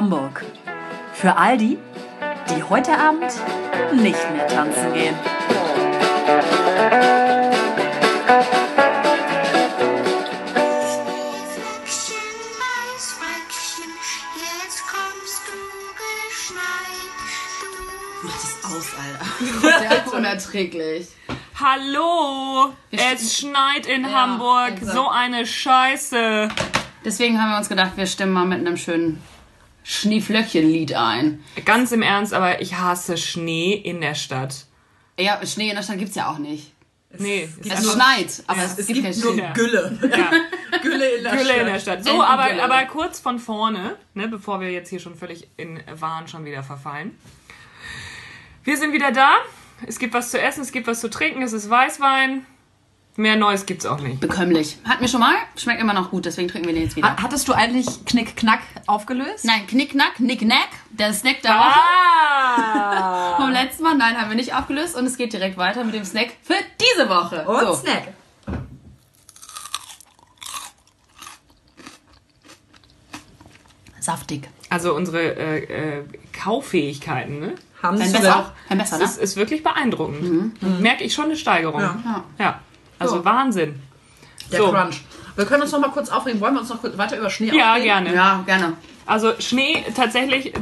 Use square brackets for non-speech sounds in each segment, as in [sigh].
Hamburg. Für all die, die heute Abend nicht mehr tanzen gehen. Mach das aus, Alter. [laughs] Der ist unerträglich. Hallo! Es schneit in Hamburg. exakt. So eine Scheiße. Deswegen haben wir uns gedacht, wir stimmen mal mit einem schönen Schneeflöckchen-Lied ein. Ganz im Ernst, aber ich hasse Schnee in der Stadt. Ja, Schnee in der Stadt gibt's ja auch nicht. Nee, Es nur- schneit, aber es, Es gibt, gibt nur Schnee. Gülle. [laughs] Ja. Gülle in der Gülle Stadt. in der Stadt. So, aber, aber kurz von vorne, ne, bevor wir jetzt hier schon völlig in Wahn schon wieder verfallen. Wir sind wieder da. Es gibt was zu essen, es gibt was zu trinken, es ist Weißwein. Mehr Neues gibt's auch nicht. Bekömmlich. Hatten wir schon mal, schmeckt immer noch gut, deswegen trinken wir den jetzt wieder. Ha- Hattest du eigentlich Knick-Knack aufgelöst? Nein, Knickknack, Nicknack, der Snack der Woche. Ah! [laughs] Vom letzten Mal, nein, haben wir nicht aufgelöst und es geht direkt weiter mit dem Snack für diese Woche. Und so. Snack. Saftig. Also unsere äh, äh, Kauffähigkeiten, ne? Haben Sie besser, ein besser, ne? Das ist wirklich beeindruckend. Merke ich schon eine Steigerung. Ja. Ja. Ja. Also So. Wahnsinn. Der So. Crunch. Wir können uns noch mal kurz aufregen. Wollen wir uns noch kurz weiter über Schnee Ja, aufregen? gerne. Ja, gerne. Also Schnee tatsächlich,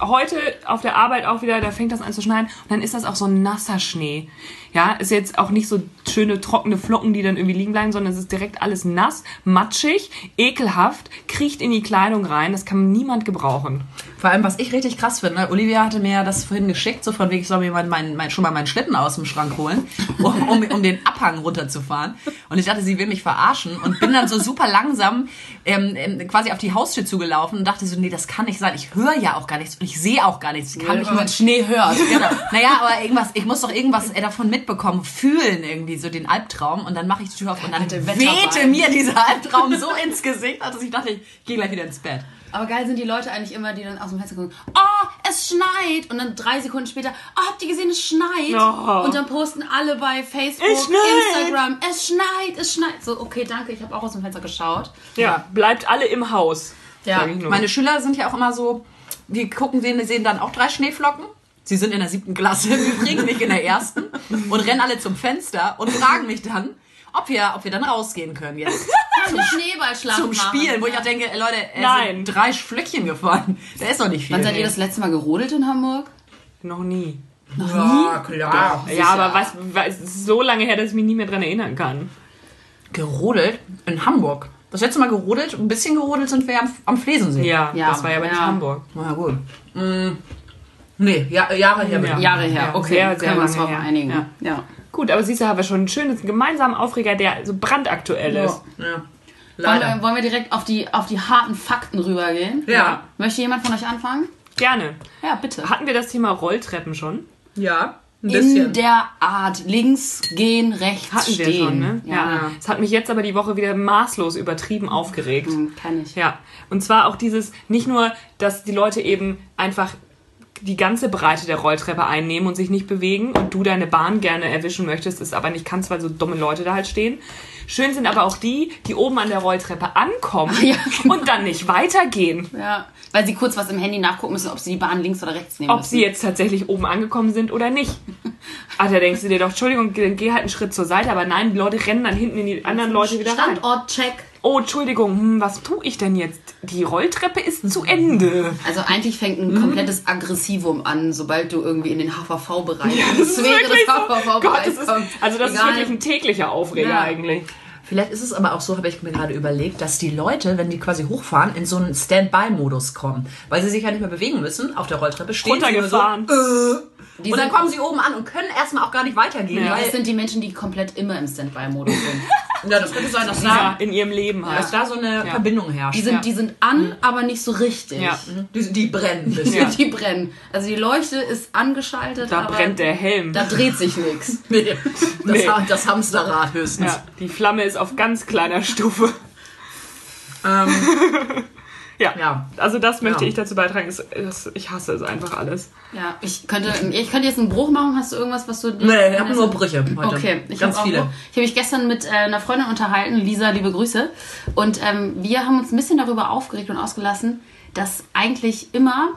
heute auf der Arbeit auch wieder, da fängt das an zu schneien und dann ist das auch so ein nasser Schnee. Ja, ist jetzt auch nicht so schöne trockene Flocken, die dann irgendwie liegen bleiben, sondern es ist direkt alles nass, matschig, ekelhaft, kriecht in die Kleidung rein, das kann niemand gebrauchen. Vor allem, was ich richtig krass finde, Olivia hatte mir das vorhin geschickt, so von wegen, ich soll mir mal mein, mein, schon mal meinen Schlitten aus dem Schrank holen, um, um, um den Abhang runterzufahren. Und ich dachte, sie will mich verarschen und bin dann so super langsam ähm, ähm, quasi auf die Haustür zugelaufen und dachte so, nee, das kann nicht sein. Ich höre ja auch gar nichts und ich sehe auch gar nichts. Ich kann Wenn mich nur man Schnee hört. Genau. Naja, aber irgendwas, ich muss doch irgendwas äh, davon mitbekommen, fühlen irgendwie so den Albtraum und dann mache ich die Tür auf und dann Wetterwein. wehte mir dieser Albtraum so ins Gesicht, dass ich dachte, ich gehe gleich wieder ins Bett. Aber geil sind die Leute eigentlich immer, die dann aus dem Fenster gucken, oh, es schneit. Und dann drei Sekunden später, oh, habt ihr gesehen, es schneit? Oh. Und dann posten alle bei Facebook. Instagram, es schneit, es schneit. So, okay, danke, ich habe auch aus dem Fenster geschaut. Ja, bleibt alle im Haus. Ja. Meine Schüler sind ja auch immer so, die gucken, sehen, sehen dann auch drei Schneeflocken. Sie sind in der siebten Klasse [laughs] im Übrigen, nicht in der ersten. Und rennen alle zum Fenster und fragen mich dann, ob wir, ob wir dann rausgehen können jetzt [laughs] zum Schneeballschlagen zum machen. Spielen. Wo ich auch denke, ey, Leute, es Nein. sind drei Flöckchen gefahren. Da ist doch nicht viel. Wann seid ihr das letzte Mal gerodelt in Hamburg? Noch nie. ja, klar. Ja, aber was, was, es ist so lange her, dass ich mich nie mehr dran erinnern kann. Gerodelt in Hamburg. Das letzte Mal gerodelt, ein bisschen gerodelt sind wir am, am Flesensee. Ja, Ja, das war ja aber nicht ja. Hamburg. Na gut. Mm, nee, ja, Jahre her. Ja. Jahre her, Ja, okay, sehr, können sehr wir uns drauf einigen. Ja. Ja. Gut, aber siehst du, haben wir schon einen schönen gemeinsamen Aufreger, der so brandaktuell ist. Ja. Wollen, Leider. wir, wollen wir direkt auf die, auf die harten Fakten rübergehen? Ja. Möchte jemand von euch anfangen? Gerne. Ja, bitte. Hatten wir das Thema Rolltreppen schon? Ja, ein In bisschen. der Art. Links gehen, rechts Hatten wir stehen. schon, ne? Ja. Es hat mich jetzt aber die Woche wieder maßlos übertrieben aufgeregt. Hm, Kann ich. Ja. Und zwar auch dieses, nicht nur, dass die Leute eben einfach die ganze Breite der Rolltreppe einnehmen und sich nicht bewegen und du deine Bahn gerne erwischen möchtest, es aber nicht kannst, weil so dumme Leute da halt stehen. Schön sind aber auch die, die oben an der Rolltreppe ankommen Ja, genau. und dann nicht weitergehen. Ja, weil sie kurz was im Handy nachgucken müssen, ob sie die Bahn links oder rechts nehmen Ob müssen. sie jetzt tatsächlich oben angekommen sind oder nicht. [laughs] Ah, da denkst du dir doch, Entschuldigung, geh halt einen Schritt zur Seite, aber nein, die Leute rennen dann hinten in die anderen Leute wieder rein. Standortcheck. Oh, Entschuldigung, hm, was tue ich denn jetzt? Die Rolltreppe ist zu Ende. Also eigentlich fängt ein komplettes Aggressivum an, sobald du irgendwie in den HVV-Bereich Das ins ist wirklich so. Gott, das ist, also das Egal. ist wirklich ein täglicher Aufreger Ja. eigentlich. Vielleicht ist es aber auch so, habe ich mir gerade überlegt, dass die Leute, wenn die quasi hochfahren, in so einen Standby-Modus kommen. Weil sie sich ja nicht mehr bewegen müssen, auf der Rolltreppe stehen. sie nur so, Runtergefahren. Die Und dann kommen sie oben an und können erstmal auch gar nicht weitergehen. Ja. Weil, Das sind die Menschen, die komplett immer im Standby-Modus sind. [laughs] ja, das könnte sein, dass Ja, da, in ihrem Leben halt. dass da so eine Verbindung herrscht. Die sind, Ja. die sind an, aber nicht so richtig. Ja. Die, die brennen ein bisschen. [laughs] Die brennen. Also die Leuchte ist angeschaltet, Da aber brennt der Helm. da dreht sich nichts. [laughs] Nee, das, Nee. Das Hamsterrad höchstens. Ja, die Flamme ist auf ganz kleiner Stufe. Ähm, Ja. Ja. Also das möchte Ja. ich dazu beitragen. Es, es, ich hasse es einfach alles. Ja, ich könnte, ich könnte jetzt einen Bruch machen. Hast du irgendwas, was du... nee, ich habe nur Brüche heute. Okay, ich Ganz auch viele. Bruch. Ich habe mich gestern mit äh, einer Freundin unterhalten, Lisa, liebe Grüße. Und ähm, wir haben uns ein bisschen darüber aufgeregt und ausgelassen, dass eigentlich immer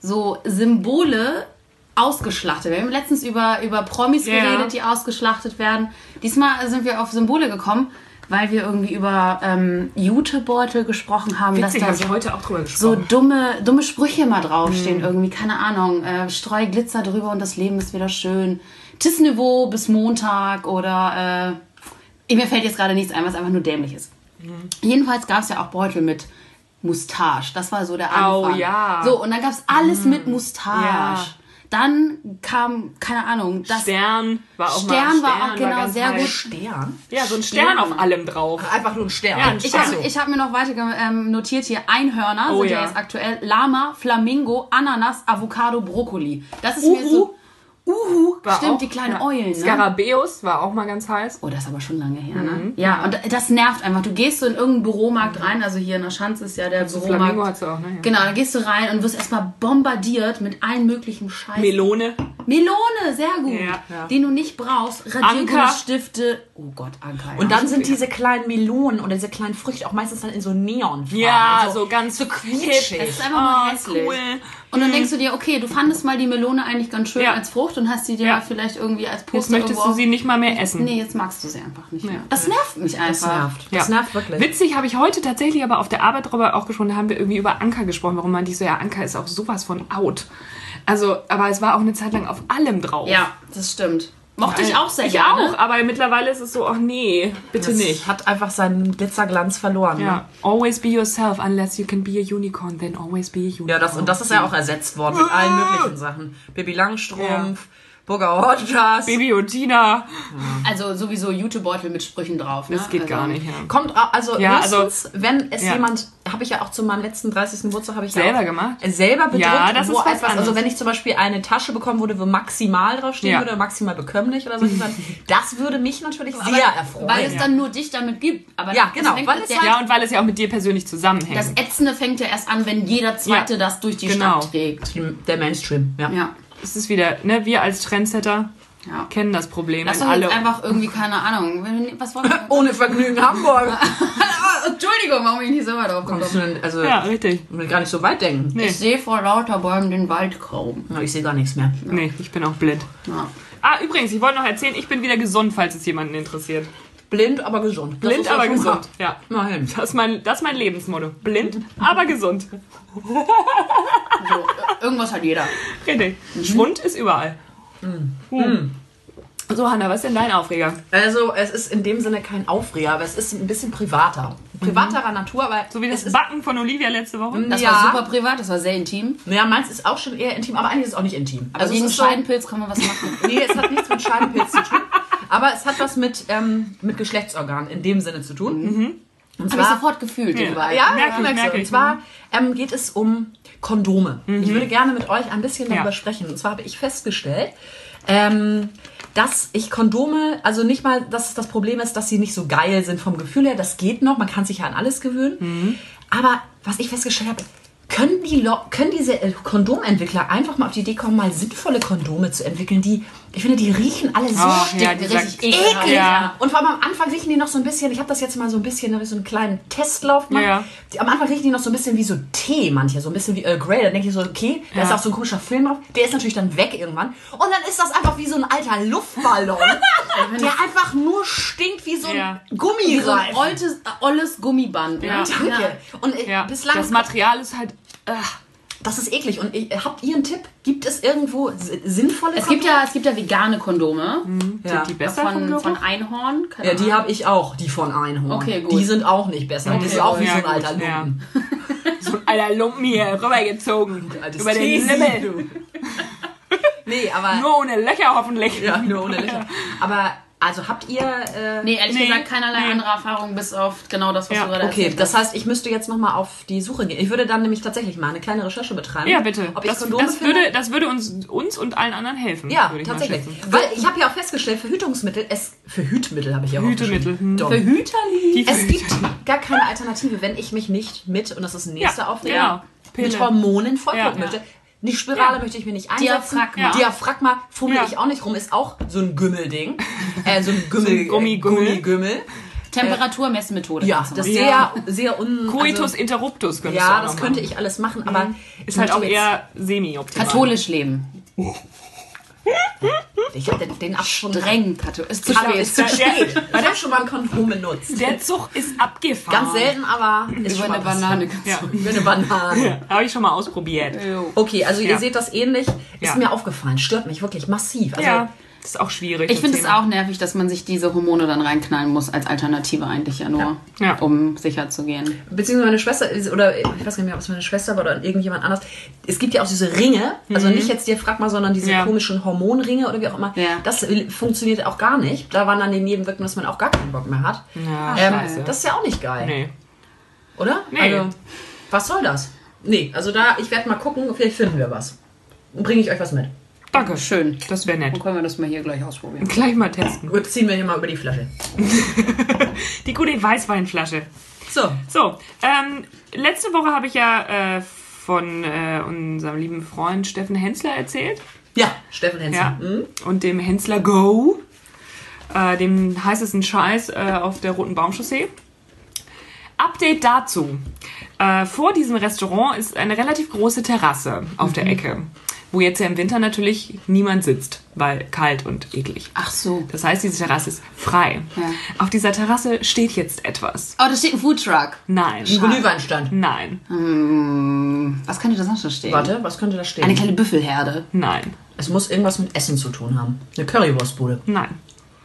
so Symbole ausgeschlachtet werden. Wir haben letztens über, über Promis Ja. geredet, die ausgeschlachtet werden. Diesmal sind wir auf Symbole gekommen, weil wir irgendwie über ähm, Jutebeutel gesprochen haben, Witzig, dass da ich heute auch drüber so gesprochen. dumme, dumme Sprüche mal draufstehen, Hm. irgendwie, keine Ahnung, äh, streu Glitzer drüber und das Leben ist wieder schön. Tis-Niveau bis Montag oder äh, mir fällt jetzt gerade nichts ein, was einfach nur dämlich ist. Hm. Jedenfalls gab es ja auch Beutel mit Moustache. Das war so der Oh, Anfang. ja. Hm. So, und dann gab es alles mit Moustache. Ja. Dann kam, keine Ahnung, das Stern war auch Stern mal war auch genau ganz sehr heiß. gut. Stern? Ja, so ein Stern auf allem drauf. Einfach nur ein Stern. Ja, ein Ich Stern. habe ich hab mir noch weiter ähm, notiert hier Einhörner, Oh, sind ja. ja. jetzt aktuell. Lama, Flamingo, Ananas, Avocado, Brokkoli. Das ist mir so. Uhu, War stimmt, auch- die kleinen ja. Eulen. Ne? Skarabäus war auch mal ganz heiß. Oh, das ist aber schon lange her, Mhm. ne? Ja, und das nervt einfach. Du gehst so in irgendeinen Büromarkt rein, also hier in der Schanze ist ja der Büromarkt. Flamingo hast du auch, ne? Ja. Genau, dann gehst du rein und wirst erstmal bombardiert mit allen möglichen Scheiß. Melone. Melone, sehr gut. Ja, ja. Den du nicht brauchst. Radiergummisstifte. Oh Gott, Anker. Ja. Und dann sind diese kleinen Melonen oder diese kleinen Früchte auch meistens dann in so Neonfarben. Ja, Also so ganz so quietschig. Es ist einfach nur Oh, hässlich. cool. Und dann denkst du dir, okay, du fandest mal die Melone eigentlich ganz schön Ja. als Frucht und hast sie dir Ja. vielleicht irgendwie als Jetzt Poster möchtest irgendwo du sie nicht mal mehr essen. Nee, jetzt magst du sie einfach nicht mehr. Das nervt mich einfach. Das nervt. Das Ja. nervt wirklich. Witzig habe ich heute tatsächlich aber auf der Arbeit darüber auch gesprochen, da haben wir irgendwie über Anker gesprochen. Warum meinte ich so, ja, Anker ist auch sowas von out. Also, aber es war auch eine Zeit lang auf allem drauf. Ja, das stimmt. Mochte ich auch sehr ich gerne. auch, aber mittlerweile ist es so, ach nee, bitte Das nicht. hat einfach seinen Glitzerglanz verloren. ne? Ja, always be yourself, unless you can be a unicorn, then always be a unicorn. Ja, das, und das ist ja auch ersetzt worden mit allen möglichen Sachen. Baby Langstrumpf, Burger Hodgers. Baby und Tina. Also sowieso Jutebeutel mit Sprüchen drauf. Ne? Das geht also, gar nicht, ja. Kommt also Ja, höchstens, wenn es ja. jemand, habe ich ja auch zu meinem letzten 30. Geburtstag habe ich Selber ja gemacht? selber bedruckt, Ja, das wo ist was etwas, also wenn ich zum Beispiel eine Tasche bekommen würde, wo maximal draufstehen Ja. würde, maximal bekömmlich oder Sachen, [laughs] das würde mich natürlich sehr erfreuen. Weil es dann nur dich damit gibt. Aber Ja, genau, weil es der, halt- Ja, und weil es ja auch mit dir persönlich zusammenhängt. Das Ätzende fängt ja erst an, wenn jeder Zweite Ja, das durch die genau. Stadt trägt. der Mainstream, ja. Ja. es ist wieder, ne, wir als Trendsetter ja. kennen das Problem. Lass doch alle einfach irgendwie, keine Ahnung. Was wollen wir? [laughs] Ohne Vergnügen Hamburg. [laughs] Entschuldigung, warum ich nicht so weit drauf gekommen? also Ja, richtig. ich will gar nicht so weit denken. Nee. Ich sehe vor lauter Bäumen den Wald kaum. Ja, Ich sehe gar nichts mehr. Nee, ich bin auch blind. Ja. Ah, übrigens, ich wollte noch erzählen, ich bin wieder gesund, falls es jemanden interessiert. Blind, aber gesund. Das Blind, ja aber gesund. hart. Ja. Immerhin. Das ist, mein, das ist mein Lebensmotto. Blind, aber gesund. [laughs] So, irgendwas hat jeder. Richtig. Schwund ist überall. Hm. So, Hanna, was ist denn dein Aufreger? Also, es ist in dem Sinne kein Aufreger, aber es ist ein bisschen privater. Privaterer Natur, aber So wie das Backen von Olivia letzte Woche? Das Ja. war super privat, das war sehr intim. Ja, meins ist auch schon eher intim, aber eigentlich ist es auch nicht intim. Aber es gegen so- Scheidenpilz kann man was machen. [laughs] Nee, es hat nichts mit Scheidenpilz zu tun. Aber es hat was mit, ähm, mit Geschlechtsorganen in dem Sinne zu tun. Und Habe ich sofort gefühlt, den Vibe. Ja, Merk ich, merkst du. merk Und ich. zwar ähm, geht es um Kondome. Ich würde gerne mit euch ein bisschen darüber Ja. sprechen. Und zwar habe ich festgestellt, ähm, dass ich Kondome, also nicht mal, dass das Problem ist, dass sie nicht so geil sind vom Gefühl her, das geht noch, man kann sich ja an alles gewöhnen. Aber was ich festgestellt habe, können, die können diese äh, Kondomentwickler einfach mal auf die Idee kommen, mal sinnvolle Kondome zu entwickeln, die, ich finde, die riechen alle so Oh, ja, richtig ekelhaft. eklig. Ja. Und vor allem am Anfang riechen die noch so ein bisschen, ich habe das jetzt mal so ein bisschen, da hab ich so einen kleinen Testlauf gemacht. Ja. Die, am Anfang riechen die noch so ein bisschen wie so Tee, manche, so ein bisschen wie Earl Grey. Da denke ich so, okay, da Ja. ist auch so ein komischer Film drauf. Der ist natürlich dann weg irgendwann. Und dann ist das einfach wie so ein alter Luftballon, [laughs] der einfach nur stinkt wie so ein Ja. Wie Gummireifen. so ein oltes, olles Gummiband. Ne? Ja. Danke. Und äh, Ja. bislang, Das Material ist halt. ach, das ist eklig. Und äh, habt ihr einen Tipp? Gibt es irgendwo sinnvolle Es gibt ja, es gibt ja vegane Kondome ja. Sind die besser von, von Einhorn. Keine Ja, die habe ich auch, die von Einhorn. Okay, gut. Die sind auch nicht besser. die Okay, sind auch wie ja, so ein gut, alter ja. Lumpen. [laughs] So ein alter Lumpen hier rübergezogen. Über den du. [laughs] Nee, aber... Nur ohne Löcher hoffentlich. Ja, nur ohne Löcher. [laughs] Aber, also habt ihr... Äh, Nee, ehrlich Nee, gesagt keinerlei nee. andere Erfahrung, bis auf genau das, was Ja, du gerade Okay, das heißt, ich müsste jetzt nochmal auf die Suche gehen. Ich würde dann nämlich tatsächlich mal eine kleine Recherche betreiben. Ja, bitte. Ob ich Das, Kondome das, finde. würde, das würde uns, uns und allen anderen helfen. ja, ich tatsächlich. schätzen. Weil ich habe ja auch festgestellt, Verhütungsmittel, es Verhütmittel habe ich ja auch aufgeschrieben. hm. Verhüterli. Die Es gibt gar keine Alternative, wenn ich mich nicht mit, und das ist ein nächster Ja, Aufreger, genau. mit. Hormonen vollpumpen Ja. möchte. Die Spirale Ja. möchte ich mir nicht einsetzen. Diaphragma. Ja. Diaphragma fummel Ja. ich auch nicht rum, ist auch so ein Gümmelding. [laughs] Äh, so ein Gümmel, ein Gummigümmel. Temperaturmessmethode. Ja, das machen. sehr, sehr un... Coitus also, interruptus könntest du Ja, auch das noch könnte machen. ich alles machen, aber... Ist halt auch eher semi-optimal. Katholisch leben. Jetzt, ich habe den, den Abschwung Streng katholisch. Ist zu spät. ist zu spät. Ich habe schon mal ein Kondom benutzt. Der Zug ist abgefahren. Ganz selten, aber ist Über eine Banane. Ja. Über eine Banane. Habe ich schon mal ausprobiert. Okay, also ihr Ja. seht das ähnlich. Ist Ja. mir aufgefallen. Stört mich wirklich massiv. Also, ja, das ist auch schwierig. Ich finde es auch nervig, dass man sich diese Hormone dann reinknallen muss als Alternative eigentlich ja nur, Ja. um sicher zu gehen. Beziehungsweise meine Schwester, ist- oder ich weiß nicht mehr, ob es meine Schwester war oder irgendjemand anders. Es gibt ja auch diese Ringe, also nicht jetzt dir frag mal, sondern diese Mhm. Ja. komischen Hormonringe oder wie auch immer. Ja. Das funktioniert auch gar nicht. Da waren dann die Nebenwirkungen, dass man auch gar keinen Bock mehr hat. Ja, Ähm, scheiße. das ist ja auch nicht geil, nee. oder? Nee. Also, was soll das? Nee, also da, ich werde mal gucken, vielleicht finden wir was. Bringe ich euch was mit. Danke. Schön. Das wäre nett. Dann können wir das mal hier gleich ausprobieren. Gleich mal testen. Gut, ziehen wir hier mal über die Flasche. [laughs] Die gute Weißweinflasche. So, So, ähm, letzte Woche habe ich ja äh, von äh, unserem lieben Freund Steffen Hensler erzählt. ja, Steffen Hensel. Ja. Hm? Und dem Hensler Go, äh, dem heißesten Scheiß äh, auf der Roten Baumchaussee. Update dazu. Äh, vor diesem Restaurant ist eine relativ große Terrasse auf Mhm. der Ecke, wo jetzt ja im Winter natürlich niemand sitzt, weil kalt und eklig. Ach so. Das heißt, diese Terrasse ist frei. Ja. Auf dieser Terrasse steht jetzt etwas. Oh, da steht ein Foodtruck. Nein. Ein Glühweinstand. Nein. Was könnte da sonst noch stehen? Warte, was könnte da stehen? Eine kleine Büffelherde. Nein. Es muss irgendwas mit Essen zu tun haben. Eine Currywurstbude. Nein.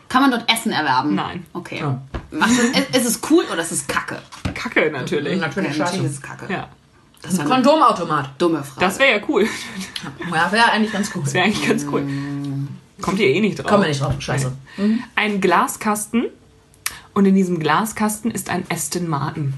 Kann man dort Essen erwerben? Nein. Okay. Ja. Macht es, ist es cool oder ist es kacke? Kacke natürlich. Natürlich Ja, natürlich ist es kacke. Ja. Das ist eine Kondomautomat. dumme Frage. Das wäre ja cool. Ja, wäre eigentlich ganz cool. Das wäre eigentlich ganz cool. Kommt ihr eh nicht drauf. Kommen wir nicht drauf. Scheiße. Ein Glaskasten. Und in diesem Glaskasten ist ein Aston Martin.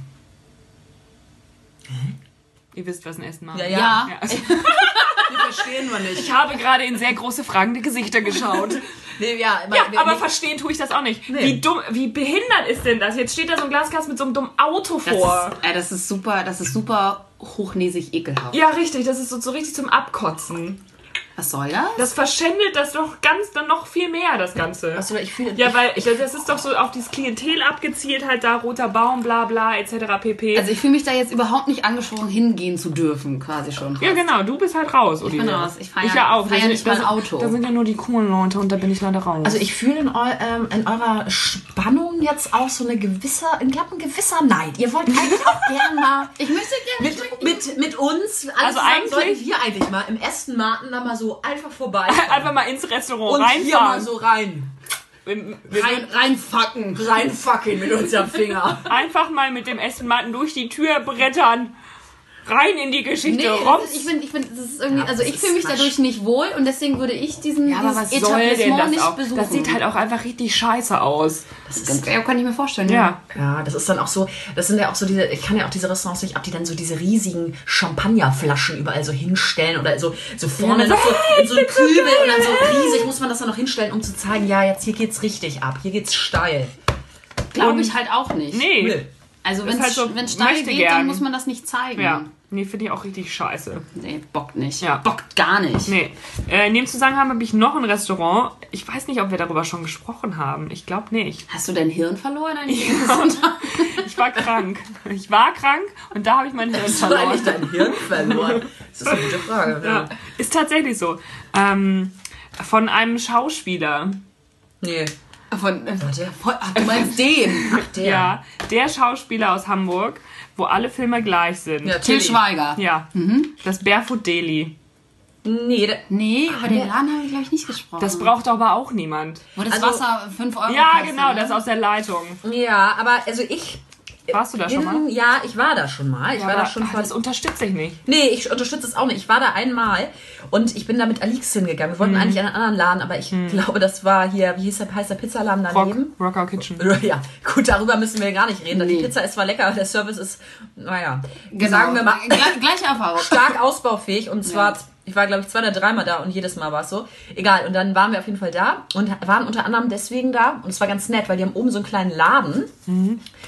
Ihr wisst, was ein Aston Martin Ja, ist. ja. ja. Ja, also Die verstehen wir nicht. ich habe gerade in sehr große fragende Gesichter geschaut. [laughs] Nee, ja, aber, Ja, aber verstehen tue ich das auch nicht. Nee. Wie dumm, wie behindert ist denn das? Jetzt steht da so ein Glaskasten mit so einem dummen Auto Das vor. ist, äh, das ist super, das ist super hochnäsig ekelhaft. Ja, richtig, das ist so, so richtig zum Abkotzen. Was soll das? Das verschändelt das doch ganz, dann noch viel mehr, das Ganze. Achso, ich fühle. Ja, weil das ist doch so auf dieses Klientel abgezielt, halt da roter Baum, bla bla, etc. pp. Also ich fühle mich da jetzt überhaupt nicht angesprochen, hingehen zu dürfen, quasi schon. ja, genau, du bist halt raus, Olivia. bin raus. Ich fahr ich ja- auch. Da nicht mal Auto. Da sind ja nur die coolen Leute und da bin ich leider raus. Also ich fühle in, eu, ähm, in eurer Spannung jetzt auch so eine gewisse, ich glaube ein gewisser Neid. Ihr wollt eigentlich auch [laughs] gern mal Ich möchte gerne. mit, mit, mit uns, Also eigentlich- sollten wir eigentlich mal im Aston Martin da mal so einfach vorbei [laughs] Einfach mal ins Restaurant und hier mal reinfahren. so rein. Wir- Rein, reinfucken. Reinfucken mit unserem Finger. [laughs] Einfach mal mit dem Essen Martin durch die Tür brettern. Rein in die Geschichte. Nee, ist, ich finde, ich find, das ist irgendwie, Ja, also ich fühle mich dadurch nicht wohl und deswegen würde ich diesen ja, aber was dieses soll denn Etablissement das nicht auch? besuchen. Das sieht halt auch einfach richtig scheiße aus. das ist, ja, kann ich mir vorstellen. Ja. Ja, das ist dann auch so, das sind ja auch so diese, ich kann ja auch diese Restaurants nicht ab, die dann so diese riesigen Champagnerflaschen überall so hinstellen oder so, so vorne Ja, noch so in so einem Kübel und dann so riesig muss man das dann noch hinstellen, um zu zeigen, ja, jetzt hier geht's richtig ab, hier geht's steil. Glaube ich halt auch nicht. Nee. Nee. Also wenn es halt so, wenn es steil geht, gern. dann muss man das nicht zeigen. Ja. Nee, finde ich auch richtig scheiße. Nee, bockt nicht. Ja. Bockt gar nicht. Nee. Äh, in dem Zusammenhang habe ich noch ein Restaurant. Ich weiß nicht, ob wir darüber schon gesprochen haben. Ich glaube nicht. Hast du dein Hirn verloren? eigentlich? Ich war krank. Ich war krank und da habe ich mein Hirn Hast du verloren. eigentlich dein Hirn verloren? Das ist eine gute Frage. Ja, ist tatsächlich so. Ähm, von einem Schauspieler. Nee. Von, äh, Warte. von, ach, du meinst den? [laughs] Ach, der. Ja, der Schauspieler aus Hamburg, wo alle Filme gleich sind. Ja, Till. Schweiger. Ja. Das Barefoot Daily. Nee, der, Nee, über den Laden habe ich, glaube ich, nicht gesprochen. Das braucht aber auch niemand. Wo das Also- Wasser 5 Euro Ja, kostet, genau, ne? das aus der Leitung. ja, aber also ich Warst du da schon mal? ja, ich war da schon mal. Ich war aber, da schon ach, vor das unterstütze ich nicht. Nee, ich unterstütze es auch nicht. Ich war da einmal und ich bin da mit Alix hingegangen. Wir wollten Mhm. eigentlich in einen anderen Laden, aber ich glaube, das war hier, wie hieß der, heißt der Pizzaladen Rock, daneben? Rocker Kitchen. [laughs] Ja, gut, darüber müssen wir gar nicht reden. Die Nee. Pizza ist zwar lecker, aber der Service ist, naja, Genau. sagen wir mal, Gle gleiche Erfahrung. [laughs] stark ausbaufähig. Und zwar, Ich war, glaube ich, zwei oder dreimal da und jedes Mal war es so. Egal, und dann waren wir auf jeden Fall da und waren unter anderem deswegen da. Und es war ganz nett, weil die haben oben so einen kleinen Laden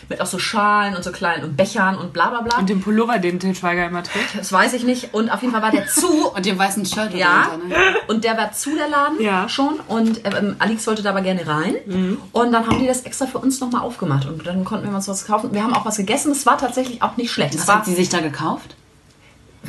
mit auch so Schalen und so kleinen und Bechern und bla bla bla. Und den Pullover, den Til Schweiger immer trägt. das weiß ich nicht. Und auf jeden Fall war der zu. [laughs] Und dem weißen Shirt Ja, darunter, ne? und der war zu, der Laden, Ja. schon. Und ähm, Alex wollte da aber gerne rein. Und dann haben die das extra für uns nochmal aufgemacht. Und dann konnten wir uns was kaufen. Wir haben auch was gegessen. Es war tatsächlich auch nicht schlecht. Es Was war, hat sie sich da gekauft?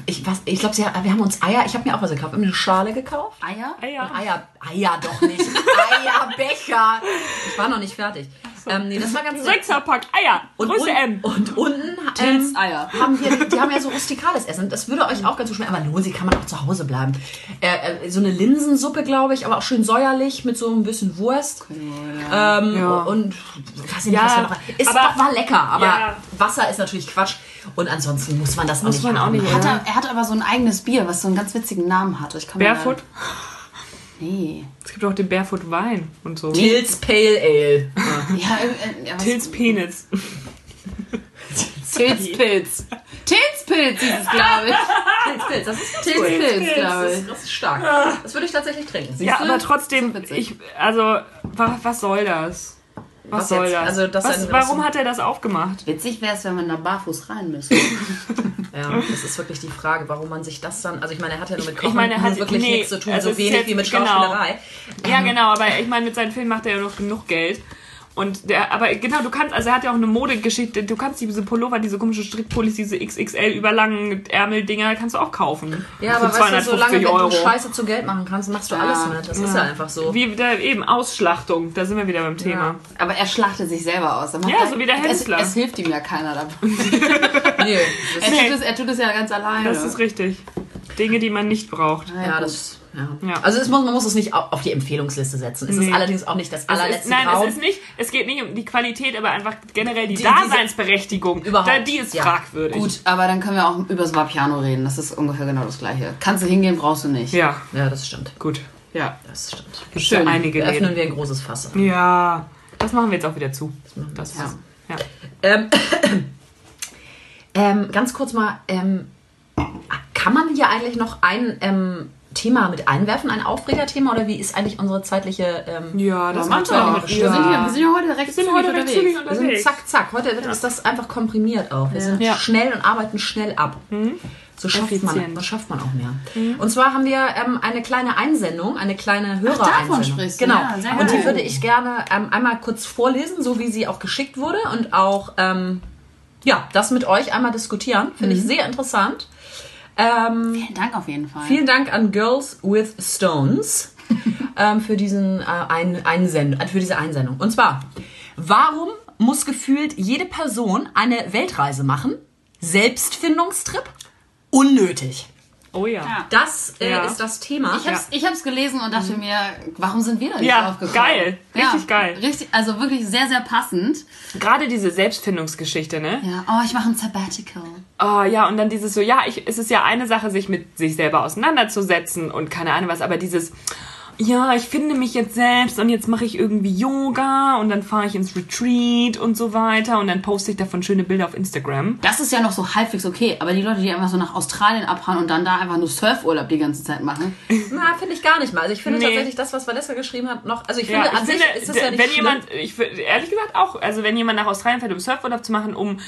Ich was, ich glaube, wir haben uns Eier, ich habe mir auch was gekauft. Wir haben eine Schale gekauft. Eier? Eier. Eier, Eier doch nicht. [laughs] Eierbecher. Ich war noch nicht fertig. Ähm, nee, das war ganz. Sechserpack Eier. Und, Größe M. und unten ähm, Eier. haben wir, die haben ja so rustikales Essen. Das würde euch auch ganz gut schmecken. Aber Losi kann man auch zu Hause bleiben. Äh, äh, so eine Linsensuppe, glaube ich, aber auch schön säuerlich mit so ein bisschen Wurst. Ähm, Ja. Und weiß ich nicht, Ja, was noch ist aber- doch, war lecker, aber Ja. Wasser ist natürlich Quatsch. Und ansonsten muss man das auch Muss nicht man auch haben. nicht, Hat er, er hat aber so ein eigenes Bier, was so einen ganz witzigen Namen hat. Ich kann mir Barefoot. Da, nee. Es gibt auch den Barefoot Wein und so. Tils Pale Ale. Ja, äh, äh, was- Tils Penis. Tilspilz. Tilspilz hieß es, glaube ich. Tils Pilz, das ist. Tilspilz, glaube Das ich. ist, das ist stark. Das würde ich tatsächlich trinken. Ja, du? aber trotzdem, ich, also, wa, was soll das? Was, Was soll jetzt? das? Also, das was, warum hat er das aufgemacht? Witzig wäre es, wenn man da barfuß rein müsste. [laughs] Ja, das ist wirklich die Frage, warum man sich das dann. Also ich meine, er hat ja nur mit Kochen meine, er nur hat- wirklich nee, nichts zu tun, also so wenig jetzt- wie mit genau. Schauspielerei. Ja, genau, aber ich meine, mit seinen Filmen macht er ja noch genug Geld. Und der, aber genau, du kannst, also er hat ja auch eine Modegeschichte, du kannst diese Pullover, diese komischen Strickpullis, diese XXL überlangen Ärmeldinger, kannst du auch kaufen. Ja, aber weißt du, solange wenn Euro. du Scheiße zu Geld machen kannst, machst du alles mit. Das ist ja einfach so. Wie wieder eben Ausschlachtung, da sind wir wieder beim Thema. Aber er schlachtet sich selber aus. Ja, da- so wie der es, Hensler. es hilft ihm ja keiner dabei. [laughs] Nee, Er ist, tut, es, er tut es ja ganz alleine. Das ist richtig. Dinge, die man nicht braucht. ja, das, ja. Ja. Also es muss, man muss es nicht au- auf die Empfehlungsliste setzen. Es Nee. ist allerdings auch nicht das Es allerletzte ist, nein, Traum. es ist nicht, es geht nicht um die Qualität, aber einfach generell die, Die- Daseinsberechtigung. Überhaupt, Da, die ist ja. fragwürdig. Gut, aber dann können wir auch über das Vapiano reden. Das ist ungefähr genau das Gleiche. Kannst du hingehen, brauchst du nicht. Ja, Ja, das stimmt. gut. Ja. Das stimmt. Gibt Schön. ja einige Wir öffnen wir ein großes Fass. Ja, das machen wir jetzt auch wieder zu. Das Ja. ist, ja. Ähm, [coughs] ähm, ganz kurz mal, ähm, kann man hier eigentlich noch ein ähm, Thema mit einwerfen, ein Aufregerthema oder wie ist eigentlich unsere zeitliche... Ähm, Ja, das macht mit Wir sind, hier, wir sind ja heute recht Wir sind heute recht zügig wir sind unterwegs. zack, zack. Heute wird ist das einfach komprimiert auch. Wir sind Ja. Mhm. schnell und arbeiten schnell ab. So schafft man, das schafft man auch mehr. Und zwar haben wir ähm, eine kleine Einsendung, eine kleine Hörer-Einsendung. davon sprichst du, Genau. ja, und die würde ich gerne ähm, einmal kurz vorlesen, so wie sie auch geschickt wurde und auch ähm, ja, das mit euch einmal diskutieren. Finde Mhm. ich sehr interessant. Ähm, Vielen Dank auf jeden Fall. Vielen Dank an Girls with Stones [laughs] ähm, für, diesen, äh, ein, Einsend äh, für diese Einsendung. Und zwar, warum muss gefühlt jede Person eine Weltreise machen? Selbstfindungstrip? Unnötig. Oh ja. Ja. Das äh, Ja. ist das Thema. Ich hab's, ich hab's gelesen und dachte mir, warum sind wir da nicht Ja, drauf gekommen? geil. Richtig geil. Richtig, also wirklich sehr, sehr passend. Gerade diese Selbstfindungsgeschichte, ne? Ja, oh, ich mache ein Sabbatical. Oh ja, und dann dieses so, ja, ich, es ist ja eine Sache, sich mit sich selber auseinanderzusetzen und keine Ahnung was, aber dieses, ja, ich finde mich jetzt selbst und jetzt mache ich irgendwie Yoga und dann fahre ich ins Retreat und so weiter und dann poste ich davon schöne Bilder auf Instagram. Das ist ja noch so halbwegs okay, aber die Leute, die einfach so nach Australien abhauen und dann da einfach nur Surfurlaub die ganze Zeit machen. [laughs] Na, finde ich gar nicht mal. Also ich finde Nee. tatsächlich das, was Valeska geschrieben hat, noch. Also ich finde, Ja, ich an finde, sich ist das ja nicht wenn schlimm. jemand, ich ehrlich gesagt auch, also wenn jemand nach Australien fährt, um Surfurlaub zu machen, um,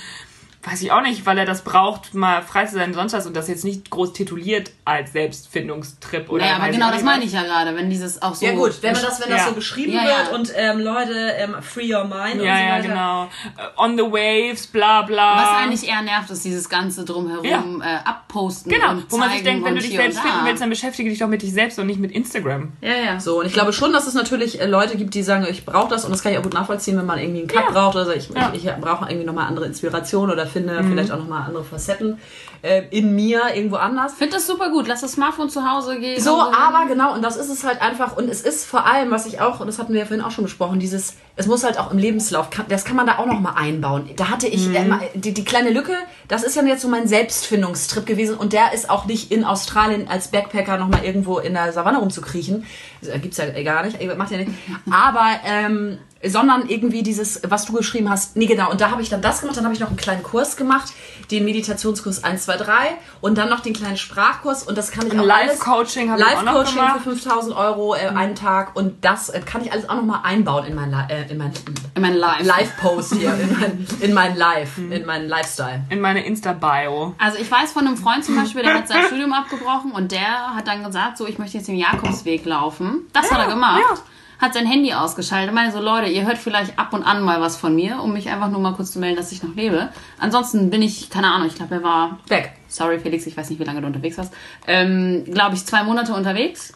weiß ich auch nicht, weil er das braucht, mal frei zu sein, sonst was und das jetzt nicht groß tituliert als Selbstfindungstrip oder. Naja, aber genau das meine ich ja gerade, wenn dieses auch so. ja gut, wenn, man das, wenn das Ja. so beschrieben Ja, ja. wird und ähm, Leute, ähm, free your mind und Ja, so ja, weiter. genau. Äh, On the waves, bla bla. Was eigentlich eher nervt, ist dieses ganze drumherum äh, abposten. Genau, und wo man sich denkt, wenn und du dich selbst und finden willst, dann beschäftige dich doch mit dich selbst und nicht mit Instagram. Ja, ja. So, und ich glaube schon, dass es natürlich äh, Leute gibt, die sagen, ich brauche das und das kann ich auch gut nachvollziehen, wenn man irgendwie einen Cut Ja. braucht oder so. Ich, Ja. Ich, ich brauche irgendwie nochmal andere Inspiration oder finde vielleicht auch nochmal andere Facetten äh, in mir irgendwo anders. Ich finde das super gut. Lass das Smartphone zu Hause gehen. So, aber genau, und das ist es halt einfach. Und es ist vor allem, was ich auch, und das hatten wir ja vorhin auch schon besprochen, dieses, es muss halt auch im Lebenslauf, das kann man da auch noch mal einbauen. Da hatte ich Mhm. äh, die, die kleine Lücke, das ist ja jetzt so mein Selbstfindungstrip gewesen und der ist auch nicht in Australien als Backpacker nochmal irgendwo in der Savanne rumzukriechen. Das gibt's ja gar nicht, macht ja nicht. Aber, ähm, sondern irgendwie dieses, was du geschrieben hast, nee genau, und da habe ich dann das gemacht, dann habe ich noch einen kleinen Kurs gemacht, den Meditationskurs 1, 2, 3 und dann noch den kleinen Sprachkurs und das kann ich auch alles- Live-Coaching habe ich auch noch Live-Coaching gemacht. für 5000 Euro äh, einen Tag und das äh, kann ich alles auch nochmal einbauen in mein, äh, in mein In mein Live. Live-Post hier, in mein, in mein Live, in meinen Lifestyle. In meine Insta-Bio. Also ich weiß von einem Freund zum Beispiel, der hat sein [laughs] Studium abgebrochen und der hat dann gesagt, so ich möchte jetzt den Jakobsweg laufen. Das hat er gemacht. ja. Hat sein Handy ausgeschaltet. Ich meine so, Leute, ihr hört vielleicht ab und an mal was von mir, um mich einfach nur mal kurz zu melden, dass ich noch lebe. Ansonsten bin ich, keine Ahnung, ich glaube, er war Weg. sorry Felix, ich weiß nicht, wie lange du unterwegs warst, ähm, glaube ich, zwei Monate unterwegs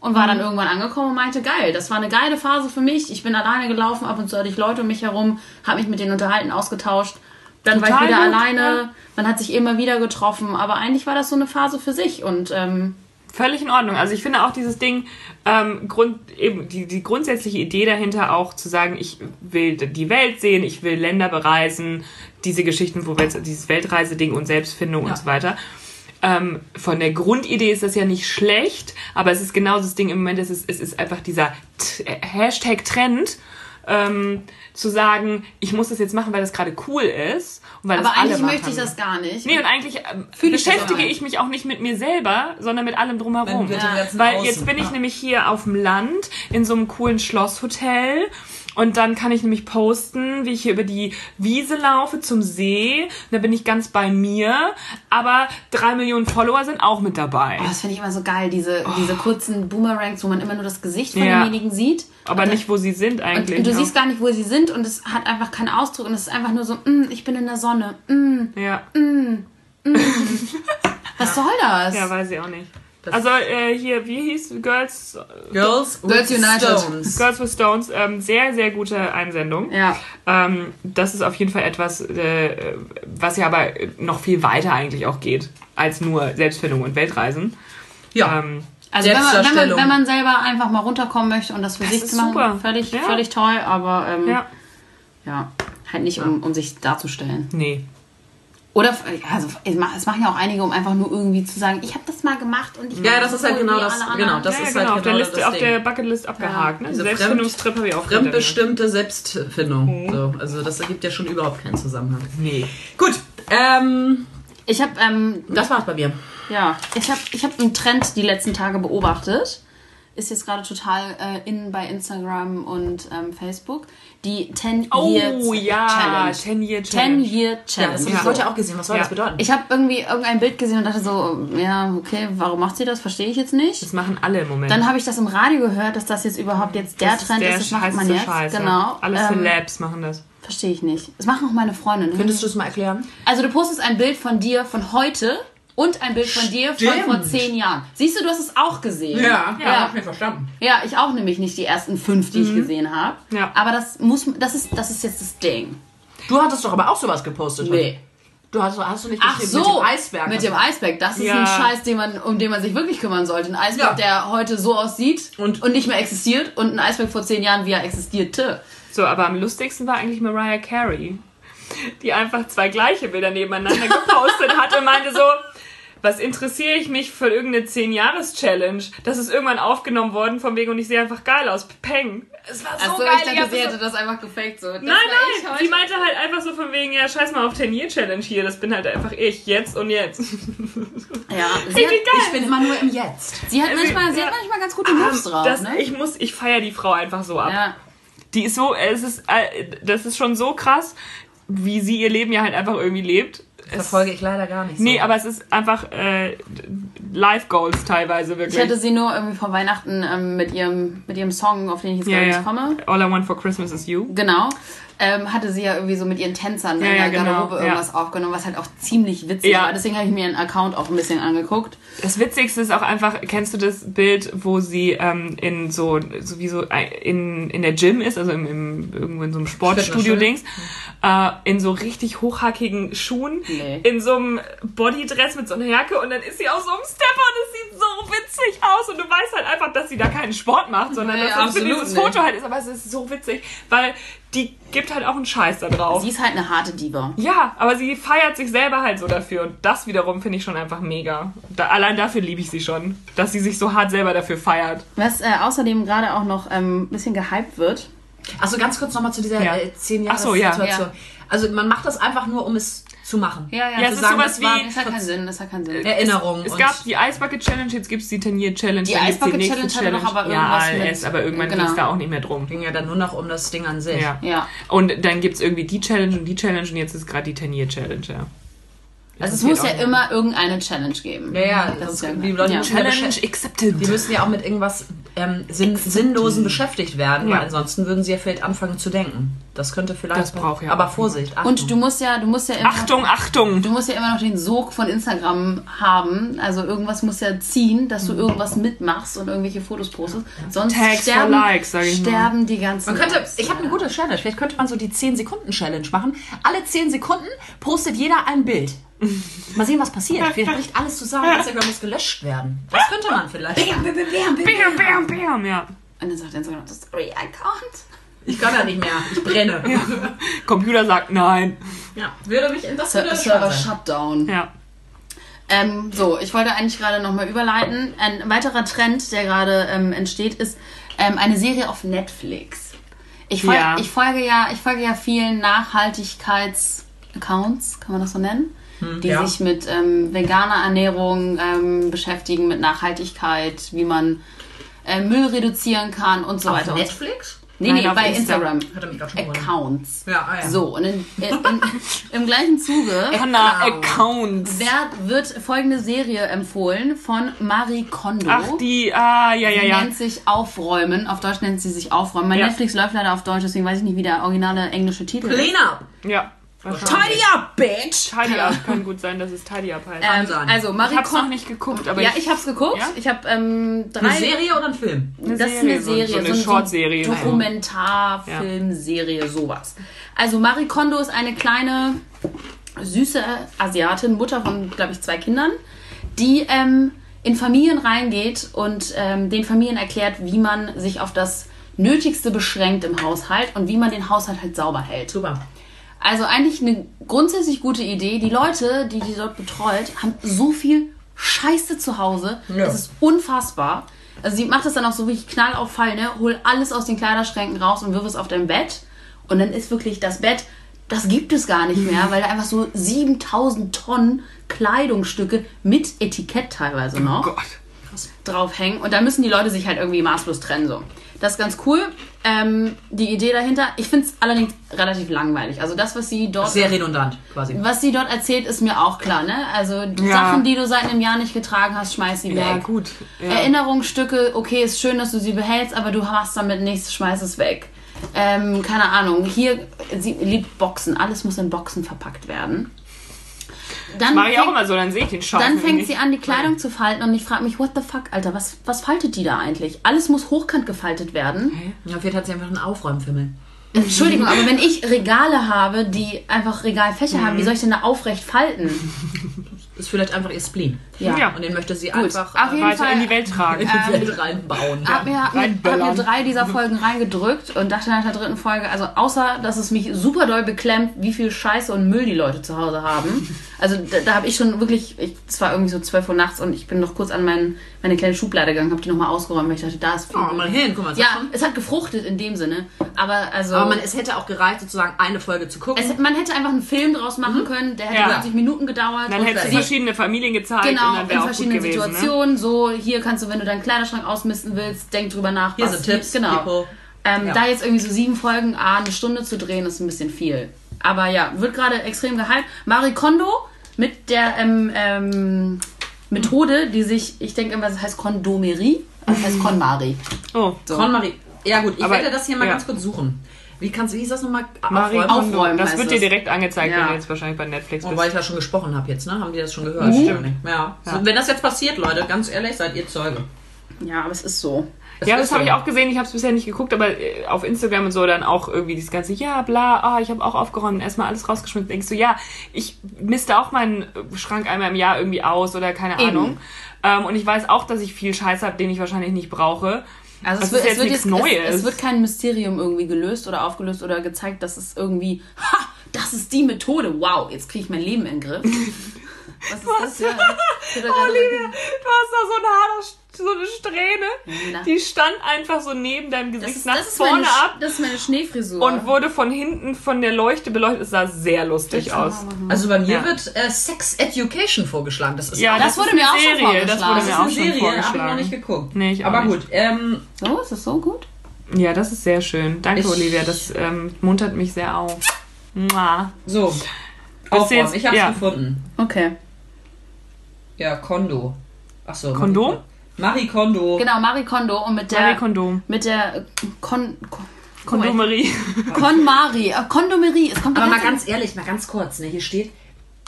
und war dann Mhm. irgendwann angekommen und meinte, geil, das war eine geile Phase für mich. Ich bin alleine gelaufen, ab und zu hatte ich Leute um mich herum, habe mich mit denen unterhalten, ausgetauscht. Dann war Total ich wieder gut, alleine, ja. man hat sich immer wieder getroffen, aber eigentlich war das so eine Phase für sich und ähm, Völlig in Ordnung. Also ich finde auch dieses Ding, ähm, Grund, eben die, die grundsätzliche Idee dahinter auch zu sagen, ich will die Welt sehen, ich will Länder bereisen, diese Geschichten, wo wir jetzt dieses Weltreiseding und Selbstfindung Ja. und so weiter. Ähm, von der Grundidee ist das ja nicht schlecht, aber es ist genau das Ding im Moment, es ist, es ist einfach dieser T Hashtag Trend, ähm, zu sagen, ich muss das jetzt machen, weil das gerade cool ist. Und weil aber das alle eigentlich machen. möchte ich das gar nicht. Nee, und eigentlich ähm, ich beschäftige auch ich mich auch nicht mit mir selber, sondern mit allem drumherum. Ganzen Weil jetzt bin ich ja. nämlich hier auf dem Land in so einem coolen Schlosshotel und dann kann ich nämlich posten, wie ich hier über die Wiese laufe zum See. Da bin ich ganz bei mir, aber drei Millionen Follower sind auch mit dabei. Oh, das finde ich immer so geil, diese, diese kurzen Boomerangs, wo man immer nur das Gesicht von Ja. demjenigen sieht. aber nicht, wo sie sind eigentlich. und du ja. siehst gar nicht, wo sie sind und es hat einfach keinen Ausdruck und es ist einfach nur so, mm, ich bin in der Sonne. Mm, ja. [laughs] was soll das? ja, weiß ich auch nicht. Also äh, hier, wie hieß Girls Girls, Girls with United. Stones. Girls with Stones? Ähm, sehr, sehr gute Einsendung. Ja. Ähm, das ist auf jeden Fall etwas, äh, was ja aber noch viel weiter eigentlich auch geht, als nur Selbstfindung und Weltreisen. Ja. Ähm, Also wenn man, wenn, man, Selbstdarstellung. wenn man selber einfach mal runterkommen möchte und das für Das sich zu machen, super. völlig, Ja. völlig toll, aber ähm, ja. ja, halt nicht, um, um sich darzustellen. nee. Oder, ja, also, es ma- es machen ja auch einige, um einfach nur irgendwie zu sagen, ich habe das mal gemacht und ich Ja, bin das so ist halt genau das- genau, das ja, ist genau, halt auf der, genau Liste, das auf Ding. der Bucketlist abgehakt. ne? Diese Selbstfindungstrip habe ich auch. Fremdbestimmte Selbstfindung. So, also das ergibt ja schon überhaupt keinen Zusammenhang. Nee. Gut, ähm, Ich habe, ähm, das war's bei mir. ja, ich habe ich hab einen Trend die letzten Tage beobachtet. Ist jetzt gerade total äh, in bei Instagram und ähm, Facebook. Die 10 Oh Year ja, Challenge. 10 Year 10 Challenge. Year Ja, Challenge. das habe ich Ja. heute auch gesehen. Was soll Ja. das bedeuten? Ich habe irgendwie irgendein Bild gesehen und dachte so, ja, okay, warum macht sie das? Verstehe ich jetzt nicht. Das machen alle im Moment. Dann habe ich das im Radio gehört, dass das jetzt überhaupt jetzt der das Trend der ist. Das macht man jetzt. Scheiß, ja. Genau. Alle Ähm, Celebs machen das. Verstehe ich nicht. Das machen auch meine Freunde. Ne? Könntest du es mal erklären? Also du postest ein Bild von dir von heute und ein Bild von dir von vor zehn Jahren. Siehst du, du hast es auch gesehen. ja, Ja. hab mir verstanden. Ja, ich auch nämlich nicht die ersten fünf, die ich gesehen habe. Ja. Aber das muss, das ist, das ist jetzt das Ding. Du hattest doch aber auch sowas gepostet. Nee. Du hast, hast du nicht Ach mit, so, mit dem Eisberg. Mit dem Eisberg. Das ist Ja. ein Scheiß, den man, um den man sich wirklich kümmern sollte. Ein Eisberg, Ja. der heute so aussieht Und- und, nicht mehr existiert und ein Eisberg vor zehn Jahren, wie er existierte. So, aber am lustigsten war eigentlich Mariah Carey, die einfach zwei gleiche Bilder nebeneinander gepostet hat und meinte so, was interessiere ich mich für irgendeine 10-Jahres-Challenge? Das ist irgendwann aufgenommen worden von wegen und ich sehe einfach geil aus. Peng. Es war so Achso, geil. ich dachte, sie so- hätte das einfach gefaked. So. Das Nein, nein, sie meinte halt einfach so von wegen, ja, scheiß mal auf 10-Year-Challenge hier, das bin halt einfach ich, jetzt und jetzt. [laughs] Ja, sie hat, geil. Ich bin immer nur im Jetzt. sie hat, Also, manchmal, sie ja. hat manchmal ganz gute Moves drauf. das, ne? Ich muss, ich feiere die Frau einfach so ab. ja. Die ist so, es ist, äh, das ist schon so krass, wie sie ihr Leben ja halt einfach irgendwie lebt. Verfolge ich leider gar nicht so. nee, aber es ist einfach äh, Life Goals teilweise wirklich. Ich hatte sie nur irgendwie vor Weihnachten ähm, mit, ihrem, mit ihrem Song, auf den ich jetzt ja, gar ja. nicht komme. All I want for Christmas is you. Genau. Ähm, hatte sie ja irgendwie so mit ihren Tänzern Ja, in ja, der genau, Garderobe ja. irgendwas aufgenommen, was halt auch ziemlich witzig Ja. war. Deswegen habe ich mir ihren Account auch ein bisschen angeguckt. Das Witzigste ist auch einfach, kennst du das Bild, wo sie ähm, in so, sowieso in, in der Gym ist, also im, im, irgendwo in so einem Sportstudio-Dings, äh, in so richtig hochhackigen Schuhen, Nee. in so einem Bodydress mit so einer Jacke und dann ist sie auf so einem Stepper und es sieht so witzig aus und du weißt halt einfach, dass sie da keinen Sport macht, sondern Nee, dass das dieses nicht. Foto halt ist, aber es ist so witzig, weil die gibt halt auch einen Scheiß da drauf. Sie ist halt eine harte Diva. Ja, aber sie feiert sich selber halt so dafür. Und das wiederum finde ich schon einfach mega. Da, allein dafür liebe ich sie schon. Dass sie sich so hart selber dafür feiert. Was äh, außerdem gerade auch noch ähm, ein bisschen gehypt wird. Achso, ganz kurz nochmal zu dieser Ja. äh, zehn Jahre Ach so, ja. Situation. Ja. Also man macht das einfach nur, um es zu machen. Ja, ja. Ja, Zu es ist sagen, sowas das war wie- Das hat keinen Sinn, das hat keinen Sinn. Erinnerung. Es und- gab die Ice Bucket Challenge, jetzt gibt es die Tanier Challenge. Die dann Ice gibt's Bucket nächste Challenge hatte doch aber ja, irgendwas mit- ALS, aber irgendwann genau. ging es da auch nicht mehr drum. ging ja dann nur noch um das Ding an sich. Ja. Ja. Und dann gibt es irgendwie die Challenge und die Challenge und jetzt ist gerade die Tanier Challenge, ja. Also es muss ja nicht. immer irgendeine Challenge geben. Ja, ja, Das ist ja die Leute ja. müssen ja Challenge accepted. Die müssen ja auch mit irgendwas ähm, sinn Sinnlosen beschäftigt werden, Ja. weil ansonsten würden sie ja vielleicht anfangen zu denken. Das könnte vielleicht. Das braucht ja Aber Vorsicht. Achtung. Und du musst ja, du musst ja immer, Achtung, Achtung! du musst ja immer noch den Sog von Instagram haben. Also irgendwas muss ja ziehen, dass du irgendwas mitmachst und irgendwelche Fotos postest. Sonst Tags for sterben, likes, sag ich mal. sterben die ganzen. Man könnte, ich habe eine gute Challenge. Vielleicht könnte man so die 10-Sekunden-Challenge machen. Alle 10 Sekunden postet jeder ein Bild. Mal sehen, was passiert. [laughs] Vielleicht bricht alles zusammen. Instagram muss gelöscht werden. Das könnte man vielleicht. Bam, bam, bam, bam, Bam, bam. bam, ja. Und dann sagt Instagram, das ist Story-Account. Ich kann ja nicht mehr. Ich brenne. Ja. [laughs] Computer sagt nein. Würde mich das Ser- würde Server sein. Shutdown. Ja. Ähm, so, ich wollte eigentlich gerade nochmal überleiten. Ein weiterer Trend, der gerade ähm, entsteht, ist ähm, eine Serie auf Netflix. Ich, fol Ja. ich, folge ja, ich folge ja vielen Nachhaltigkeits-Accounts, kann man das so nennen? Die ja. sich mit ähm, veganer Ernährung ähm, beschäftigen, mit Nachhaltigkeit, wie man äh, Müll reduzieren kann und so Auf weiter. so- Netflix? Nee, Nein, nee, auf bei Insta. Instagram. Hat er mich gerade schon gewundert. Accounts. Ja, ah, ja. So, und in, in, in, [laughs] im gleichen Zuge Hannah Account. Accounts. Wer wird folgende Serie empfohlen von Marie Kondo. Ach, die, ah, ja, ja, Sie ja. nennt sich Aufräumen. Auf Deutsch nennt sie sich Aufräumen. Mein Ja. Netflix läuft leider auf Deutsch, deswegen weiß ich nicht, wie der originale englische Titel ist. Clean up. Ja. Tidy up, bitch. Tidy Up [laughs] kann gut sein, dass es Tidy Up heißt. Ähm, also ich Marie hab's noch Kondo. nicht geguckt, aber Ja, ich, ich hab's geguckt. Ja? Ich habe ähm, drei. Eine Serie oder ein Film? das ist eine Serie, so eine so, ein- Shortserie. So Dokumentarfilmserie, sowas. Also Marie Kondo ist eine kleine, süße Asiatin, Mutter von, glaube ich, zwei Kindern, die ähm, in Familien reingeht und ähm, den Familien erklärt, wie man sich auf das Nötigste beschränkt im Haushalt und wie man den Haushalt halt sauber hält. Super. Also eigentlich eine grundsätzlich gute Idee. Die Leute, die die dort betreut, haben so viel Scheiße zu Hause. Ja. Das ist unfassbar. Also sie macht das dann auch so wirklich knall auf Fall, ne? Hol alles aus den Kleiderschränken raus und wirf es auf dein Bett. Und dann ist wirklich das Bett, das gibt es gar nicht mehr, weil da einfach so 7000 Tonnen Kleidungsstücke mit Etikett teilweise noch Gott. draufhängen und da müssen die Leute sich halt irgendwie maßlos trennen. So. Das ist ganz cool. Ähm, die Idee dahinter, ich finde es allerdings relativ langweilig. Also das, was sie dort Sehr redundant, quasi. was sie dort erzählt, ist mir auch klar, ne? Also die Ja. Sachen, die du seit einem Jahr nicht getragen hast, schmeiß sie Ja, weg. gut. Ja. Erinnerungsstücke, okay, ist schön, dass du sie behältst, aber du machst damit nichts, schmeiß es weg. Ähm, keine Ahnung, hier, sie liebt Boxen, alles muss in Boxen verpackt werden. Dann Mach ich auch fängt- immer so, dann sehe ich den Scheiß. dann fängt nicht. sie an, die Kleidung zu falten und ich frage mich, what the fuck, Alter, was, was faltet die da eigentlich? Alles muss hochkant gefaltet werden. Ja, vielleicht hat sie einfach einen Aufräumfimmel. Entschuldigung, aber wenn ich Regale habe, die einfach Regalfächer haben, Mhm. wie soll ich denn da aufrecht falten? [laughs] Ist vielleicht einfach ihr Spleen. Ja. Ja. Und den möchte sie Gut, einfach auf äh, jeden weiter Fall, in die Welt tragen. in [laughs] die Welt reinbauen. Hab mir, hab, mir, hab mir drei dieser Folgen reingedrückt und dachte nach der dritten Folge, also außer, dass es mich super doll beklemmt, wie viel Scheiße und Müll die Leute zu Hause haben. Also da, da habe ich schon wirklich, ich, es war irgendwie so 12 Uhr nachts und ich bin noch kurz an mein, meine kleine Schublade gegangen, habe die nochmal ausgeräumt, weil ich dachte, da ist viel Oh, mal hin, guck mal. Ja, Sachen. es hat gefruchtet in dem Sinne, aber also... Aber man, es hätte auch gereicht, sozusagen eine Folge zu gucken. es, man hätte einfach einen Film draus machen können, der hätte Ja. 20 Minuten gedauert. Dann du sie- verschiedene Familien und Genau, dann in verschiedenen gewesen. Ne? Situationen. So, hier kannst du, wenn du deinen Kleiderschrank ausmisten willst, denk drüber nach. Hier sind Tipps, Genau. Ähm, Ja. Da jetzt irgendwie so sieben Folgen, ah, eine Stunde zu drehen, ist ein bisschen viel. Aber ja, wird gerade extrem gehypt. Marie Kondo mit der ähm, ähm, Methode, die sich, ich denke immer, das heißt Kondomerie, das heißt KonMari. Oh, So. Con-Marie. Ja gut, ich Aber- werde das hier mal ja. ganz kurz suchen. Wie kannst du, wie das nochmal? Marie Aufräumen? Aufräumen Das heißt wird dir das. direkt angezeigt, Ja. wenn du jetzt wahrscheinlich bei Netflix Oh, bist. weil ich ja schon gesprochen habe jetzt, ne? Haben die das schon gehört? Mhm. Stimmt. Ja. So, wenn das jetzt passiert, Leute, ganz ehrlich, seid ihr Zeuge. Ja, aber es ist so. ja, ist das habe ich auch gesehen. Ich habe es bisher nicht geguckt, aber äh, auf Instagram und so dann auch irgendwie dieses ganze, ja, bla, ah, ich habe auch aufgeräumt, erstmal alles rausgeschmissen. Denkst du, ja, ich misste auch meinen Schrank einmal im Jahr irgendwie aus oder keine Eben. Ahnung. Ähm, und ich weiß auch, dass ich viel Scheiß habe, den ich wahrscheinlich nicht brauche. Also Das es wird, es, wird jetzt. Es, es wird kein Mysterium irgendwie gelöst oder aufgelöst oder gezeigt, dass es irgendwie, ha, das ist die Methode. Wow, jetzt kriege ich mein Leben in den Griff. [laughs] Was ist das? Hab da gerade- Olivia, du hast da so eine, Haare, so eine Strähne. Na. Die stand einfach so neben deinem Gesicht das, ist, nach das, vorne meine, ab das ist meine Schneefrisur. und wurde von hinten von der Leuchte beleuchtet. Es sah sehr lustig aus. Also bei mir Ja. wird äh, Sex Education vorgeschlagen. Das ist Ja, Das das, wurde ist mir eine auch schon Serie. Das wurde vorgeschlagen. mir das auch ist schon eine Serie, habe ich vorgeschlagen. noch nicht geguckt. Nee, ich auch Aber nicht. gut, ähm, So, ist das so gut? Ja, das ist sehr schön. Danke, Ich- Olivia. Das ähm, muntert mich sehr auf. Mua. so. Aufräumen. jetzt- Ich habe es ja. gefunden. Okay. Ja, Kondo. Achso. Kondom? Marie Kondo. Genau, Marie Kondo und mit der Marie Kondom. mit der äh, Kon, Kon, Kondomerie. Kon Marie, äh, Kondomerie. Es kommt Aber mal ganz ehrlich, mal ganz kurz. Ne, hier steht,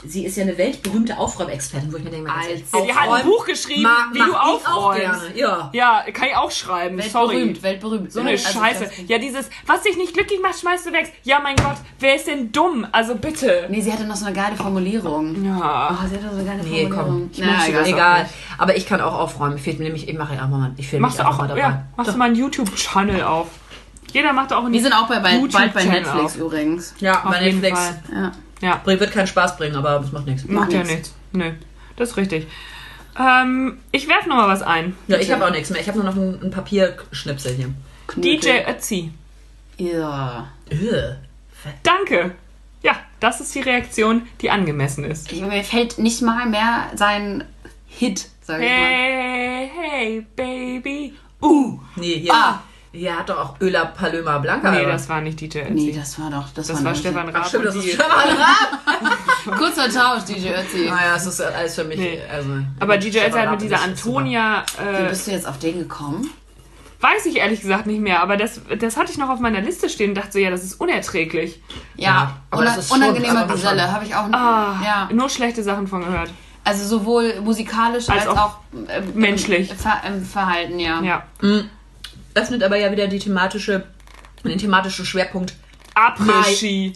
sie ist ja eine weltberühmte Aufräumexpertin, wo ich mir denke, mal ganz ehrlich, Als- Die hat ein Buch geschrieben, ma- wie du ich auch aufräumst. gerne. Ja. Ja, kann ich auch schreiben. Sorry. weltberühmt, weltberühmt. So eine Also, Scheiße. Ja, dieses, was dich nicht glücklich macht, schmeißt du weg. Ja, mein Gott, wer ist denn dumm? Also bitte. Nee, sie hatte noch so eine geile Formulierung. Ja. Oh, sie hatte so eine geile Nee, Formulierung. komm. Ich Na, möchte egal. egal. Aber ich kann auch aufräumen. Fehlt mir nämlich, ich mache ja auch mal, ich mich Machst du auch, mal dabei. ja, machst du mal einen YouTube-Channel auf. Jeder macht auch einen Wir sind auch bei, bei, bald bei Netflix auf. übrigens. Ja, Auf bei jeden Netflix. Fall. Ja. Ja, Wird keinen Spaß bringen, aber das macht nichts. macht ja nichts. Nö, das ist richtig. Ähm, ich werf noch mal was ein. Ja, ich habe auch nichts mehr. Ich habe nur noch ein, ein Papierschnipsel hier. DJ Ötzi. Ja. Ugh. Danke. Ja, das ist die Reaktion, die angemessen ist. Ich, mir fällt nicht mal mehr sein Hit, sag ich mal. Hey, hey, Baby. Uh. Nee, hier, Ah. Hier hat doch auch Öla Paloma Blanca. Nee, das war nicht DJ Ötzi. Nee, das war doch. Das, das war, war nicht- Stefan Raab. Ach, stimmt, das und ist Stefan Raab. [laughs] Kurzer Tausch, DJ Ötzi. Naja, es ist alles für mich. Nee. Also, Aber DJ Ötzi hat mit dieser. Antonia, Wie äh, bist du jetzt auf den gekommen? weiß ich ehrlich gesagt nicht mehr, aber das, das hatte ich noch auf meiner Liste stehen und dachte so, ja, das ist unerträglich. Ja, Ja, aber das una- ist schon- unangenehmer aber Geselle, habe ich auch. Ah, Ja, nur schlechte Sachen von gehört. also sowohl musikalisch als, Als auch, auch ähm, menschlich. Im, Ver im Verhalten, ja. Ja. Öffnet aber ja wieder die thematische, den thematischen Schwerpunkt. Après-Ski.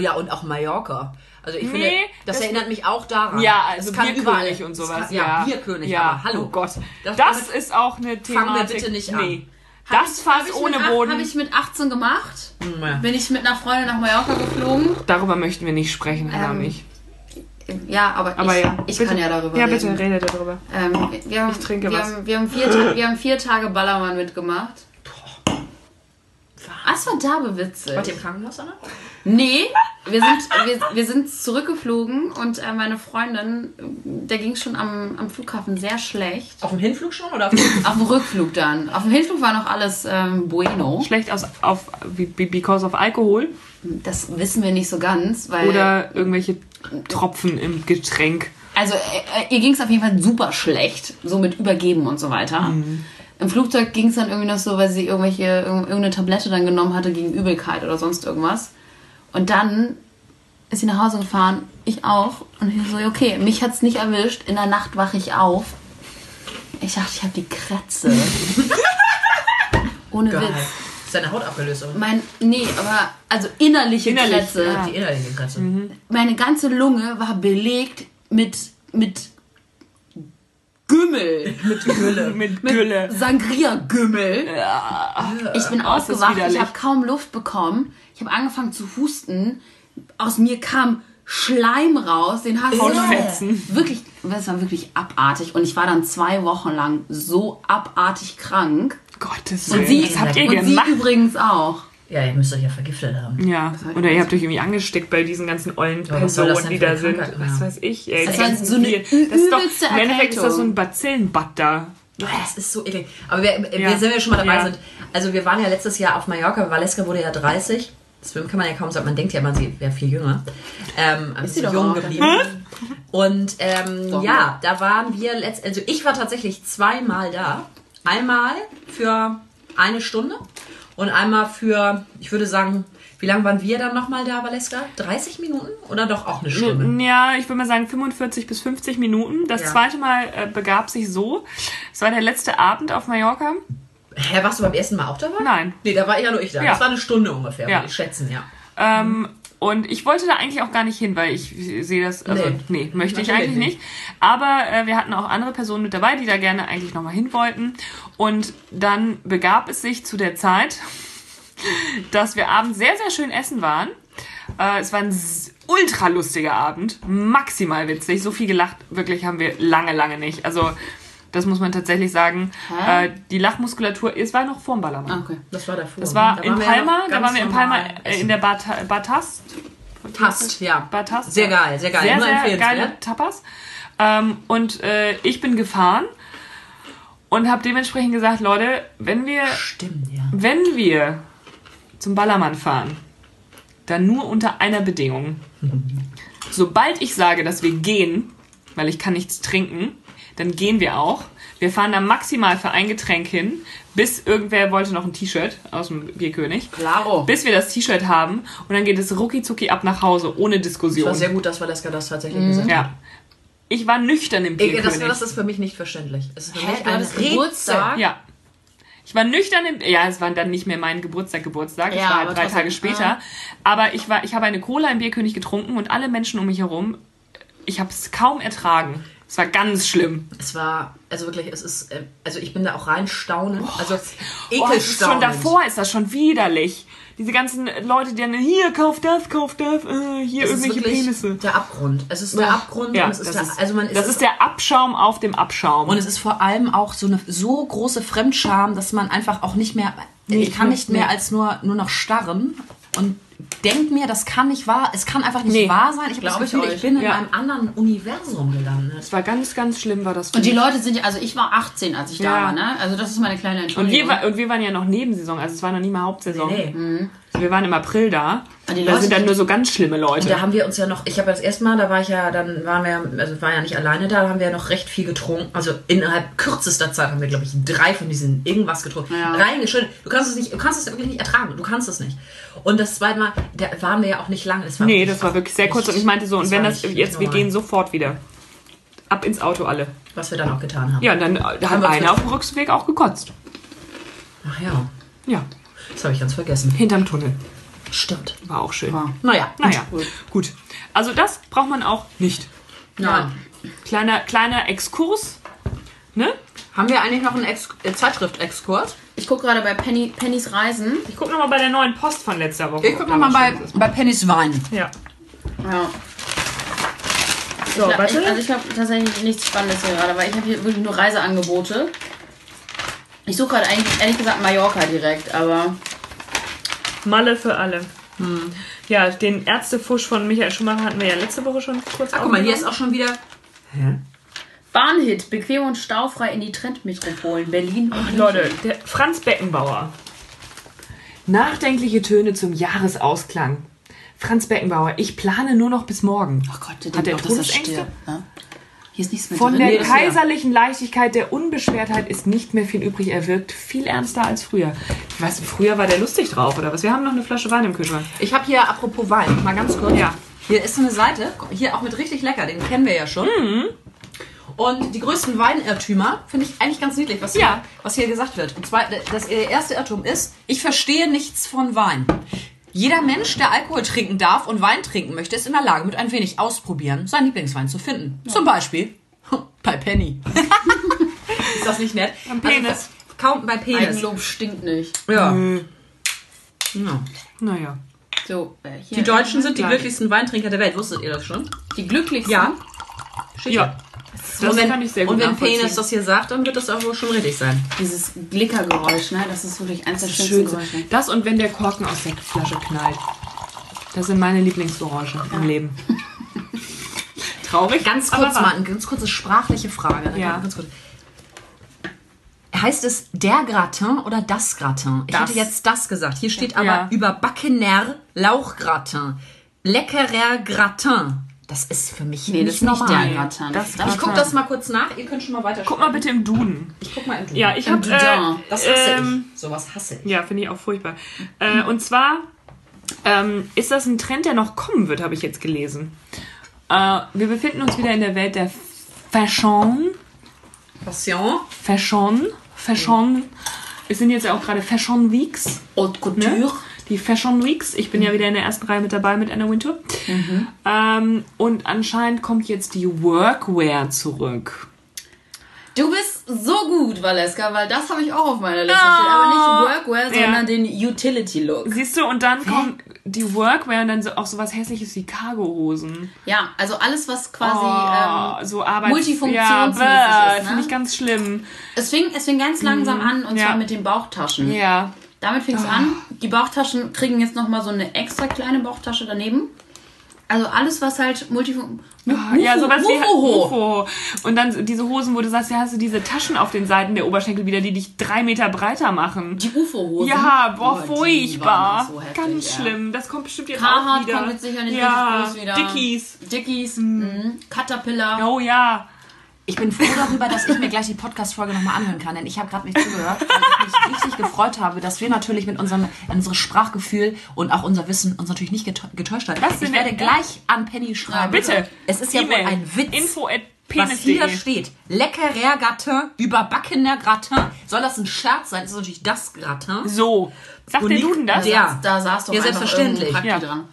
Ja, und auch Mallorca. Also ich Nee, finde, das, das- erinnert mich auch daran. Ja, also Es kann Bierkönig und sowas. Kann, ja, ja, Bierkönig, ja. aber hallo. Oh Gott. Das- Das, ist auch eine Thematik. fangen wir bitte nicht an. Nee. Das Hab Fass ich ohne mit Boden. Habe ich mit 18 gemacht. Ja. Bin ich mit einer Freundin nach Mallorca geflogen. Darüber möchten wir nicht sprechen, Hannah Ähm, und ich. Ja, aber, Aber ich, ja, ich bitte. kann ja darüber Ja, reden. bitte, rede darüber. Ähm, wir, haben, Ich trinke wir, was. Haben, wir, haben vier, wir haben vier Tage Ballermann mitgemacht. Das war derbe witzig. Wart ihr im Krankenhaus, Anna? Nee, wir sind, wir, wir sind zurückgeflogen und äh, meine Freundin, der ging schon am, am Flughafen sehr schlecht. Auf dem Hinflug schon oder auf dem Auf dem Rückflug dann. Auf dem Hinflug war noch alles ähm, bueno. Schlecht aus, auf, because of Alkohol Das wissen wir nicht so ganz, weil. oder irgendwelche Tropfen im Getränk. Also äh, ihr ging es auf jeden Fall super schlecht, so mit Übergeben und so weiter. Im Flugzeug ging es dann irgendwie noch so, weil sie irgendwelche irg- irgendeine Tablette dann genommen hatte gegen Übelkeit oder sonst irgendwas. Und dann ist sie nach Hause gefahren, ich auch. Und ich so, okay, mich hat's nicht erwischt. In der Nacht wache ich auf. Ich dachte, ich habe die Krätze. [laughs] Ohne Geil. Witz. Ist deine Haut abgelöst? Oder? Mein, nee, aber also innerliche Innerlich, Krätze. ja. Die innerliche Grenze. Meine ganze Lunge war belegt mit, mit Gümmel. Mit Gülle. [laughs] Mit Mit Gülle. Sangria-Gümmel. Ich bin aufgewacht, widerlich. ich habe kaum Luft bekommen. Ich habe angefangen zu husten. Aus mir kam Schleim raus, den hast du wirklich, das war wirklich abartig. Und ich war dann zwei Wochen lang so abartig krank. Gottes Und Willen. sie, Was habt ihr und sie gemacht? übrigens auch. Ja, ihr müsst euch ja vergiftet haben. Ja, oder ihr habt euch irgendwie angesteckt bei diesen ganzen ollen Ja, das Personen, die da sind. Krankheit? Was Ja. weiß ich. Ey, Das war ganzen so eine das ist doch, Im Endeffekt ist das so ein Bazillenbad da. Oh, das ist so eklig. Aber wir, wir Ja. sind ja schon mal dabei Ja. sind. Also wir waren ja letztes Jahr auf Mallorca. Valeska wurde ja 30. Das kann man ja kaum sagen. Man denkt ja immer, sie wäre viel jünger. Ähm, ist sie so doch jung auch, geblieben. Und ähm, ja, da waren wir letzt, also ich war tatsächlich zweimal da. Einmal für eine Stunde und einmal für, ich würde sagen, wie lange waren wir dann nochmal da, Valeska? 30 Minuten oder doch auch eine Stunde? Ja, ich würde mal sagen 45 bis 50 Minuten. Das Ja. zweite Mal äh, begab sich so. Es war der letzte Abend auf Mallorca. Hä, warst du beim ersten Mal auch dabei? Nein. Nee, da war ja nur ich da. Ja. Das war eine Stunde ungefähr, Ja. würde ich schätzen, ja. Ähm, und ich wollte da eigentlich auch gar nicht hin, weil ich sehe das, also Nee. nee, möchte ich eigentlich nicht. Aber äh, wir hatten auch andere Personen mit dabei, die da gerne eigentlich nochmal hin wollten. Und dann begab es sich zu der Zeit, [laughs] dass wir abends sehr, sehr schön essen waren. Äh, es war ein ultra lustiger Abend, maximal witzig. So viel gelacht, wirklich haben wir lange, lange nicht. Also das muss man tatsächlich sagen. Äh, die Lachmuskulatur, es war noch vorm Ballermann. Okay. Das war davor. Das war Da in ja Palma, da waren wir in Palma äh, in der Bata- Batast. Tast, ja. Batast. Sehr geil, sehr geil. Sehr, Nur sehr geile Tapas. Ähm, und äh, ich bin gefahren und habe dementsprechend gesagt, Leute, wenn wir, Stimmt, ja. wenn wir zum Ballermann fahren, dann nur unter einer Bedingung. [laughs] Sobald ich sage, dass wir gehen, weil ich kann nichts trinken, dann gehen wir auch. Wir fahren da maximal für ein Getränk hin, bis irgendwer wollte noch ein T-Shirt aus dem Bierkönig. Claro. Bis wir das T-Shirt haben und dann geht es rucki zucki ab nach Hause, ohne Es Diskussion. war sehr gut, dass Valeska das tatsächlich gesagt hat. Ja. Ich war nüchtern im Bierkönig. Das, das ist für mich nicht verständlich. Es ist für mich ein Geburtstag? ja. Ich war nüchtern im, ja, es war dann nicht mehr mein Geburtstag, Geburtstag, es Ja, war halt drei Tage später. Aber ich war, ich habe eine Cola im Bierkönig getrunken und alle Menschen um mich herum, ich habe es kaum ertragen. Es war ganz schlimm. Es war, also wirklich, es ist, äh, also ich bin da auch rein staunend. Also Oh, es ist schon ekelstaunend. davor ist das schon widerlich. Diese ganzen Leute, die dann hier kauf das, kauf das, äh, hier Es ist irgendwelche wirklich Penisse. der Abgrund. Es ist der Abgrund Ja, und es ist, das der, ist, also man ist, das ist der Abschaum auf dem Abschaum. und es ist vor allem auch so eine so große Fremdscham, dass man einfach auch nicht mehr, Nee, ich kann ich nicht mehr nee. als nur, nur noch starren und denk mir, das kann nicht wahr, es kann einfach nicht Nee. wahr sein. Ich habe das Glaub ich Gefühl, ich, bin in Ja. einem anderen Universum gelandet. es war ganz, ganz schlimm, war das. Und die Leute sind ja, also ich war 18, als ich da Ja. war, ne? Also das ist meine kleine Und Entschuldigung. wir, war, und wir waren ja noch Nebensaison, also es war noch nie mal Hauptsaison. Nee. Also wir waren im April da. Und die da Leute sind dann nur so ganz schlimme Leute. Da haben wir uns ja noch, ich habe ja das erste Mal, da war ich ja, dann waren wir, also war ja nicht alleine da, da haben wir ja noch recht viel getrunken. Also innerhalb kürzester Zeit haben wir, glaube ich, drei von diesen irgendwas getrunken. Ja. Reingeschüttet. Du kannst es nicht, du kannst es wirklich nicht ertragen. Du kannst es nicht. Und das zweite Mal, da waren wir ja auch nicht lange. Das nee, das war wirklich sehr kurz. Und ich meinte so, und wenn das jetzt, wir gehen sofort wieder. Ab ins Auto alle. Was wir dann auch getan haben. Ja, und dann äh, da Haben wir einer auf dem Rückweg auch gekotzt. Ach ja, Ja, das habe ich ganz vergessen. hinterm Tunnel. Stimmt. War auch schön. Ja. Naja, Naja, gut. Also das braucht man auch nicht. Ja. Kleiner, kleiner Exkurs. Ne? Haben wir eigentlich noch einen Ex äh, Zeitschrift-Exkurs? Ich gucke gerade bei Penny, Pennys Reisen. Ich gucke nochmal bei der neuen Post von letzter Woche. Ich gucke nochmal bei, bei Pennys Wein. Ja. Ja. So, Ich, warte. ich, also ich habe tatsächlich nichts Spannendes hier gerade, weil ich habe hier wirklich nur Reiseangebote. Ich suche gerade eigentlich, ehrlich gesagt, Mallorca direkt, aber Malle für alle. Ja, den Ärztefusch von Michael Schumacher hatten wir ja letzte Woche schon kurz Ach, guck mal, hier ist auch schon wieder. Bahnhit, bequem und staufrei in die Trendmetropolen Berlin und Leute, der Franz Beckenbauer. Nachdenkliche Töne zum Jahresausklang. Franz Beckenbauer, ich plane nur noch bis morgen. Oh Gott, der Hat denkt er doch, dass er Todesängste? stirbt. Hier ist nichts mehr Von drin. der kaiserlichen Leichtigkeit, der Unbeschwertheit ist nicht mehr viel übrig. Er wirkt viel ernster als früher. Ich weiß, früher war der lustig drauf, oder was? Wir haben noch eine Flasche Wein im Kühlschrank. Ich habe hier, apropos Wein, mal ganz kurz. Ja. Hier ist so eine Seite, hier auch mit richtig lecker, den kennen wir ja schon. Mhm. Und die größten Weinirrtümer finde ich eigentlich ganz niedlich, was, Ja. hier, was hier gesagt wird. Und zwar, das der erste Irrtum ist, ich verstehe nichts von Wein. Jeder Mensch, der Alkohol trinken darf und Wein trinken möchte, ist in der Lage, mit ein wenig Ausprobieren seinen Lieblingswein zu finden. Zum Beispiel [laughs] bei Penny. [laughs] ist das nicht nett? Am Penis. Also, kaum bei Penis. Eigenlob stinkt nicht. Ja. Mhm. ja. Naja. So, äh, hier. Die Deutschen sind die glücklichsten Weintrinker der Welt. Wusstet ihr das schon? Die glücklichsten. Ja. Steht Ja. Das und wenn, kann ich sehr gut und wenn. Penis das hier sagt, dann wird das auch wohl schon richtig sein. Dieses Glickergeräusch, ne? Das ist wirklich eins der Das schönsten Schönste. Geräusche. Das und wenn der Korken aus der Flasche knallt. Das sind meine Lieblingsgeräusche im Leben. [laughs] Traurig. Ganz kurz mal, eine ganz kurze sprachliche Frage. Ja. Ganz kurz. Heißt es der Gratin oder das Gratin? Ich Das. hätte jetzt das gesagt. Hier steht aber Ja. überbackener Lauchgratin. Leckerer Gratin. Das ist für mich Nee, das nicht ist nicht normal. der Gratin. Das- Ich gucke das mal kurz nach. Ihr könnt schon mal weiter Guck mal bitte im Duden. Ich guck mal im Duden. Ja, ich habe Duden. Das hasse ähm, ich. Sowas hasse ich. Ja, finde ich auch furchtbar. Äh, und zwar ähm, ist das ein Trend, der noch kommen wird, habe ich jetzt gelesen. Äh, wir befinden uns wieder in der Welt der Fashion. Passion. Fashion. Fashion. es sind jetzt ja auch gerade Fashion Weeks. Haute Ne? Die Fashion Weeks. Ich bin ja wieder in der ersten Reihe mit dabei mit Anna Wintour. Ähm, und anscheinend kommt jetzt die Workwear zurück. Du bist so gut, Valeska, weil das habe ich auch auf meiner Liste stehen. Aber nicht Workwear, Ja. sondern den Utility-Look. Siehst du, und dann kommt die Workwear und dann so, auch sowas hässliches wie Cargohosen. Ja, also alles, was quasi. Oh, Ähm, so Arbeits... multifunktionsmäßig ja, ist, ne? Finde ich ganz schlimm. es, fing, es fing ganz langsam an und ja. zwar mit den Bauchtaschen. Ja. Damit fing es an. Die Bauchtaschen kriegen jetzt nochmal so eine extra kleine Bauchtasche daneben. Also alles, was halt multifunk... Ah, ja, sowas wie Mufuho. Ufo. Und dann diese Hosen, wo du sagst, ja, hast du diese Taschen auf den Seiten der Oberschenkel wieder, die dich drei Meter breiter machen. Die UFO-Hosen. Ja, boah, Oh, furchtbar. so Ganz ja. schlimm. Das kommt bestimmt jetzt Carhartt auch wieder. kommt jetzt sicherlich ja, richtig groß wieder. Dickies. Dickies, mhm. Caterpillar. Oh ja. Ich bin froh darüber, dass ich mir gleich die Podcast-Folge nochmal anhören kann, denn ich habe gerade nicht zugehört, weil ich mich richtig gefreut habe, dass wir natürlich mit unserem unserem Sprachgefühl und auch unser Wissen uns natürlich nicht getä- getäuscht haben. Was Ich werde gleich an Penny schreiben. Bitte. Es ist ja wohl ein Witz. Info at was hier steht. Leckerer Gratin, überbackener Gratin. Soll das ein Scherz sein? Das ist natürlich das Gratin. So. Sagt der. Duden das? Ja. Da saß doch Ja, selbstverständlich. Ja. dran.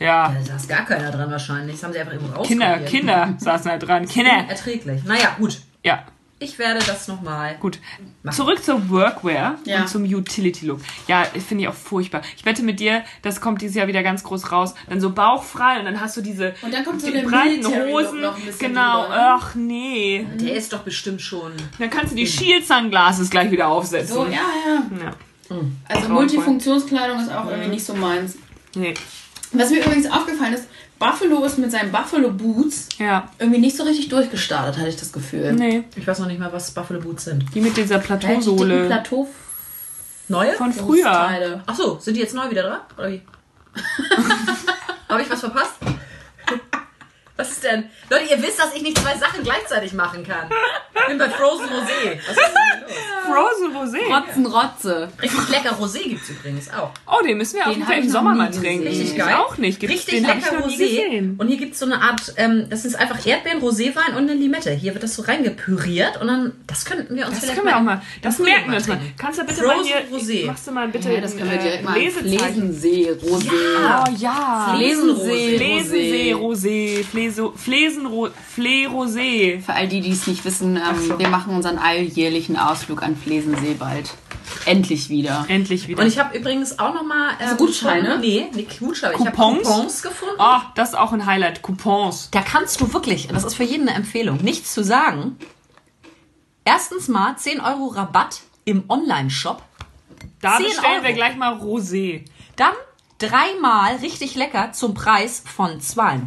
Ja. Da saß gar keiner dran wahrscheinlich. Das haben sie einfach irgendwo Kinder, rauskopiert. Kinder [laughs] saßen da dran. Kinder. Erträglich. Naja, gut. Ja. Ich werde das nochmal. Gut. Zurück zur Workwear Ja. und zum Utility-Look. Ja, finde ich auch furchtbar. Ich wette mit dir, das kommt dieses Jahr wieder ganz groß raus. Dann so bauchfrei und dann hast du diese Und dann kommt so die breiten Hosen. noch ein bisschen Genau. drüber, ne? Ach nee. Der ist doch bestimmt schon. Dann kannst du die Shield Sunglasses gleich wieder aufsetzen. So, ja, ja. ja. Also Grauenvoll. Multifunktionskleidung ist auch irgendwie nicht so meins. Nee. Was mir übrigens aufgefallen ist, Buffalo ist mit seinen Buffalo Boots Ja. irgendwie nicht so richtig durchgestartet, hatte ich das Gefühl. Nee. Ich weiß noch nicht mal, was Buffalo Boots sind. Die mit dieser Ja, die Plateausohle Plateau Neue? von früher. Ach so, sind die jetzt neu wieder dran? Oder wie? [laughs] Habe ich was verpasst? Was ist denn? Leute, ihr wisst, dass ich nicht zwei Sachen gleichzeitig machen kann. Ich bin bei Frozen Rosé. Was ist denn los? Frozen Rosé. Rotzen, Rotze. Richtig lecker Rosé gibt's übrigens auch. Oh, den müssen wir auf jeden Fall hab im Sommer mal trinken. Richtig ich geil. auch nicht. Gibt's, Richtig den lecker Rosé. Und hier gibt's so eine Art, ähm, das ist einfach Erdbeeren, Roséwein und eine Limette. Hier wird das so reingepüriert und dann, das könnten wir uns Das vielleicht können wir auch mal. Das merken wir uns mal. Kannst du bitte Frozen mal hier, Rosé. machst du mal bitte Ja, das können wir ein, direkt äh, mal Lesezeichen. Flesensee, Rosé. Oh ja. Flesensee, Flesensee, Rosé, Fleso, Flesenro, Fle Rosé. Für all die, die es nicht wissen, ähm, so. wir machen unseren alljährlichen Ausflug an Flesensee bald. Endlich wieder. Endlich wieder. Und ich habe übrigens auch nochmal. Ähm, Gutscheine? Nee, nee, Gutscheine. Ich habe Coupons? Coupons gefunden. oh, das ist auch ein Highlight. Coupons. Da kannst du wirklich, das ist für jeden eine Empfehlung, nichts zu sagen. Erstens mal 10 Euro Rabatt im Online-Shop. Da 10 bestellen wir Euro. gleich mal Rosé. Dann dreimal richtig lecker zum Preis von zwei.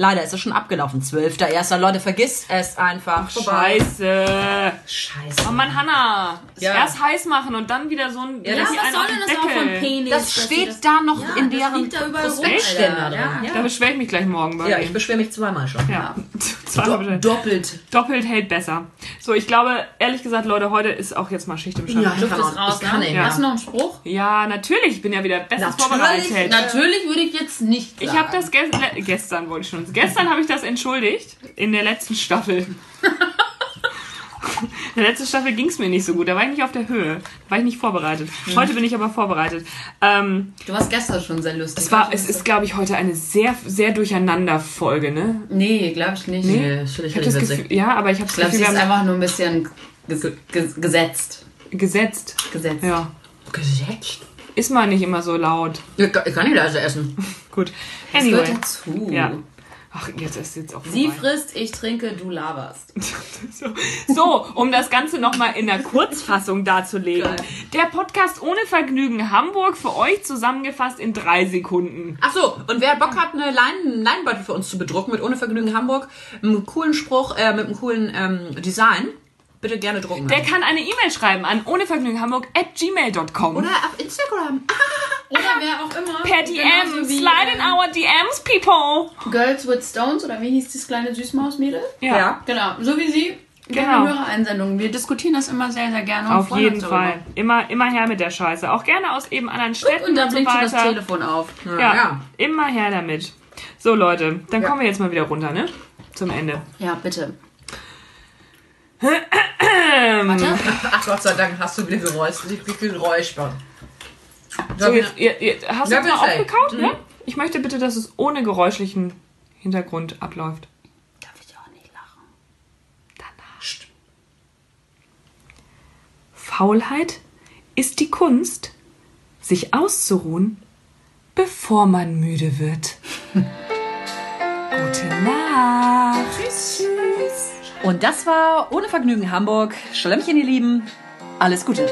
Leider ist es schon abgelaufen. 12.1. Leute, vergiss es einfach. Scheiße. Scheiße. Oh Mann, Hanna. Ja. Erst heiß machen und dann wieder so ein. Ja, was soll denn den das auch von Penis? Das steht das- da noch Ja, in deren Prospektständer drin. Ja. Da beschwere ich mich gleich morgen bei Ja, ich beschwere mich zweimal schon. Ja. [laughs] Zweimal bestellt. Doppelt. Doppelt hält besser. So, ich glaube, ehrlich gesagt, Leute, heute ist auch jetzt mal Schicht im Schatten. Ja, Luft kann ist raus, ich kann ne? nicht mehr. Hast du noch einen Spruch? Ja, natürlich. Ich bin ja wieder Natürlich. vorbereitet. Natürlich würde ich jetzt nicht Ich sagen. habe das ges le- gestern, wollte ich schon. Gestern habe ich das entschuldigt. In der letzten Staffel. In der letzten Staffel ging es mir nicht so gut. Da war ich nicht auf der Höhe. Da war ich nicht vorbereitet. Heute bin ich aber vorbereitet. Ähm, Du warst gestern schon sehr lustig. es war, es ist, glaube ich, heute eine sehr, sehr durcheinander Folge, ne? Nee, glaube ich nicht. Nee, das finde ich hab das Gefühl, ja, aber ich habe das Ich glaube, Gefühl, sie ist einfach nur ein bisschen ges ges gesetzt. gesetzt. Gesetzt. Ja. Gesetzt. Ist mal nicht immer so laut. Ich kann ich kann nicht leise essen. [laughs] Gut. Das Anyway. gehört dazu. Ja. Ach, jetzt ist jetzt auch Sie vorbei. frisst, ich trinke, du laberst. [laughs] So, um das Ganze nochmal in der Kurzfassung darzulegen. Geil. Der Podcast ohne Vergnügen Hamburg für euch zusammengefasst in drei Sekunden. Ach so, und wer Bock hat, eine Leinen, einen Leinenbeutel für uns zu bedrucken mit Ohne Vergnügen Hamburg, einem coolen Spruch, äh, mit einem coolen ähm, Design, bitte gerne drucken. Der kann eine E-Mail schreiben an ohnevergnügenhamburg at gmail.com. Oder auf Instagram. [laughs] Oder wer auch immer. Per Genauso DM. Slide in ähm, our DMs, people. Girls with Stones, oder wie hieß das kleine Süßmausmädel? Ja. Genau, so wie sie. Genau. Gerne Hörereinsendungen. Wir diskutieren das immer sehr, sehr gerne. und Auf jeden. Fall. Immer, immer her mit der Scheiße. Auch gerne aus eben anderen Städten Und dann und so blinkt schon das. Telefon auf. Ja, Ja. immer her damit. So, Leute, dann Ja. kommen wir jetzt mal wieder runter, ne? Zum Ende. Ja, bitte. [clears throat] Ach Gott sei Dank hast du wieder Geräusch, Geräusch. So, jetzt, ihr, ihr, hast du jetzt mal aufgekaut? Ja? Ich möchte bitte, dass es ohne geräuschlichen Hintergrund abläuft. Darf ich auch nicht lachen? Faulheit ist die Kunst, sich auszuruhen, bevor man müde wird. [laughs] Gute Nacht. Tschüss. Tschüss. Und das war Ohne Vergnügen Hamburg. Schlemmchen, ihr Lieben. Alles Gute.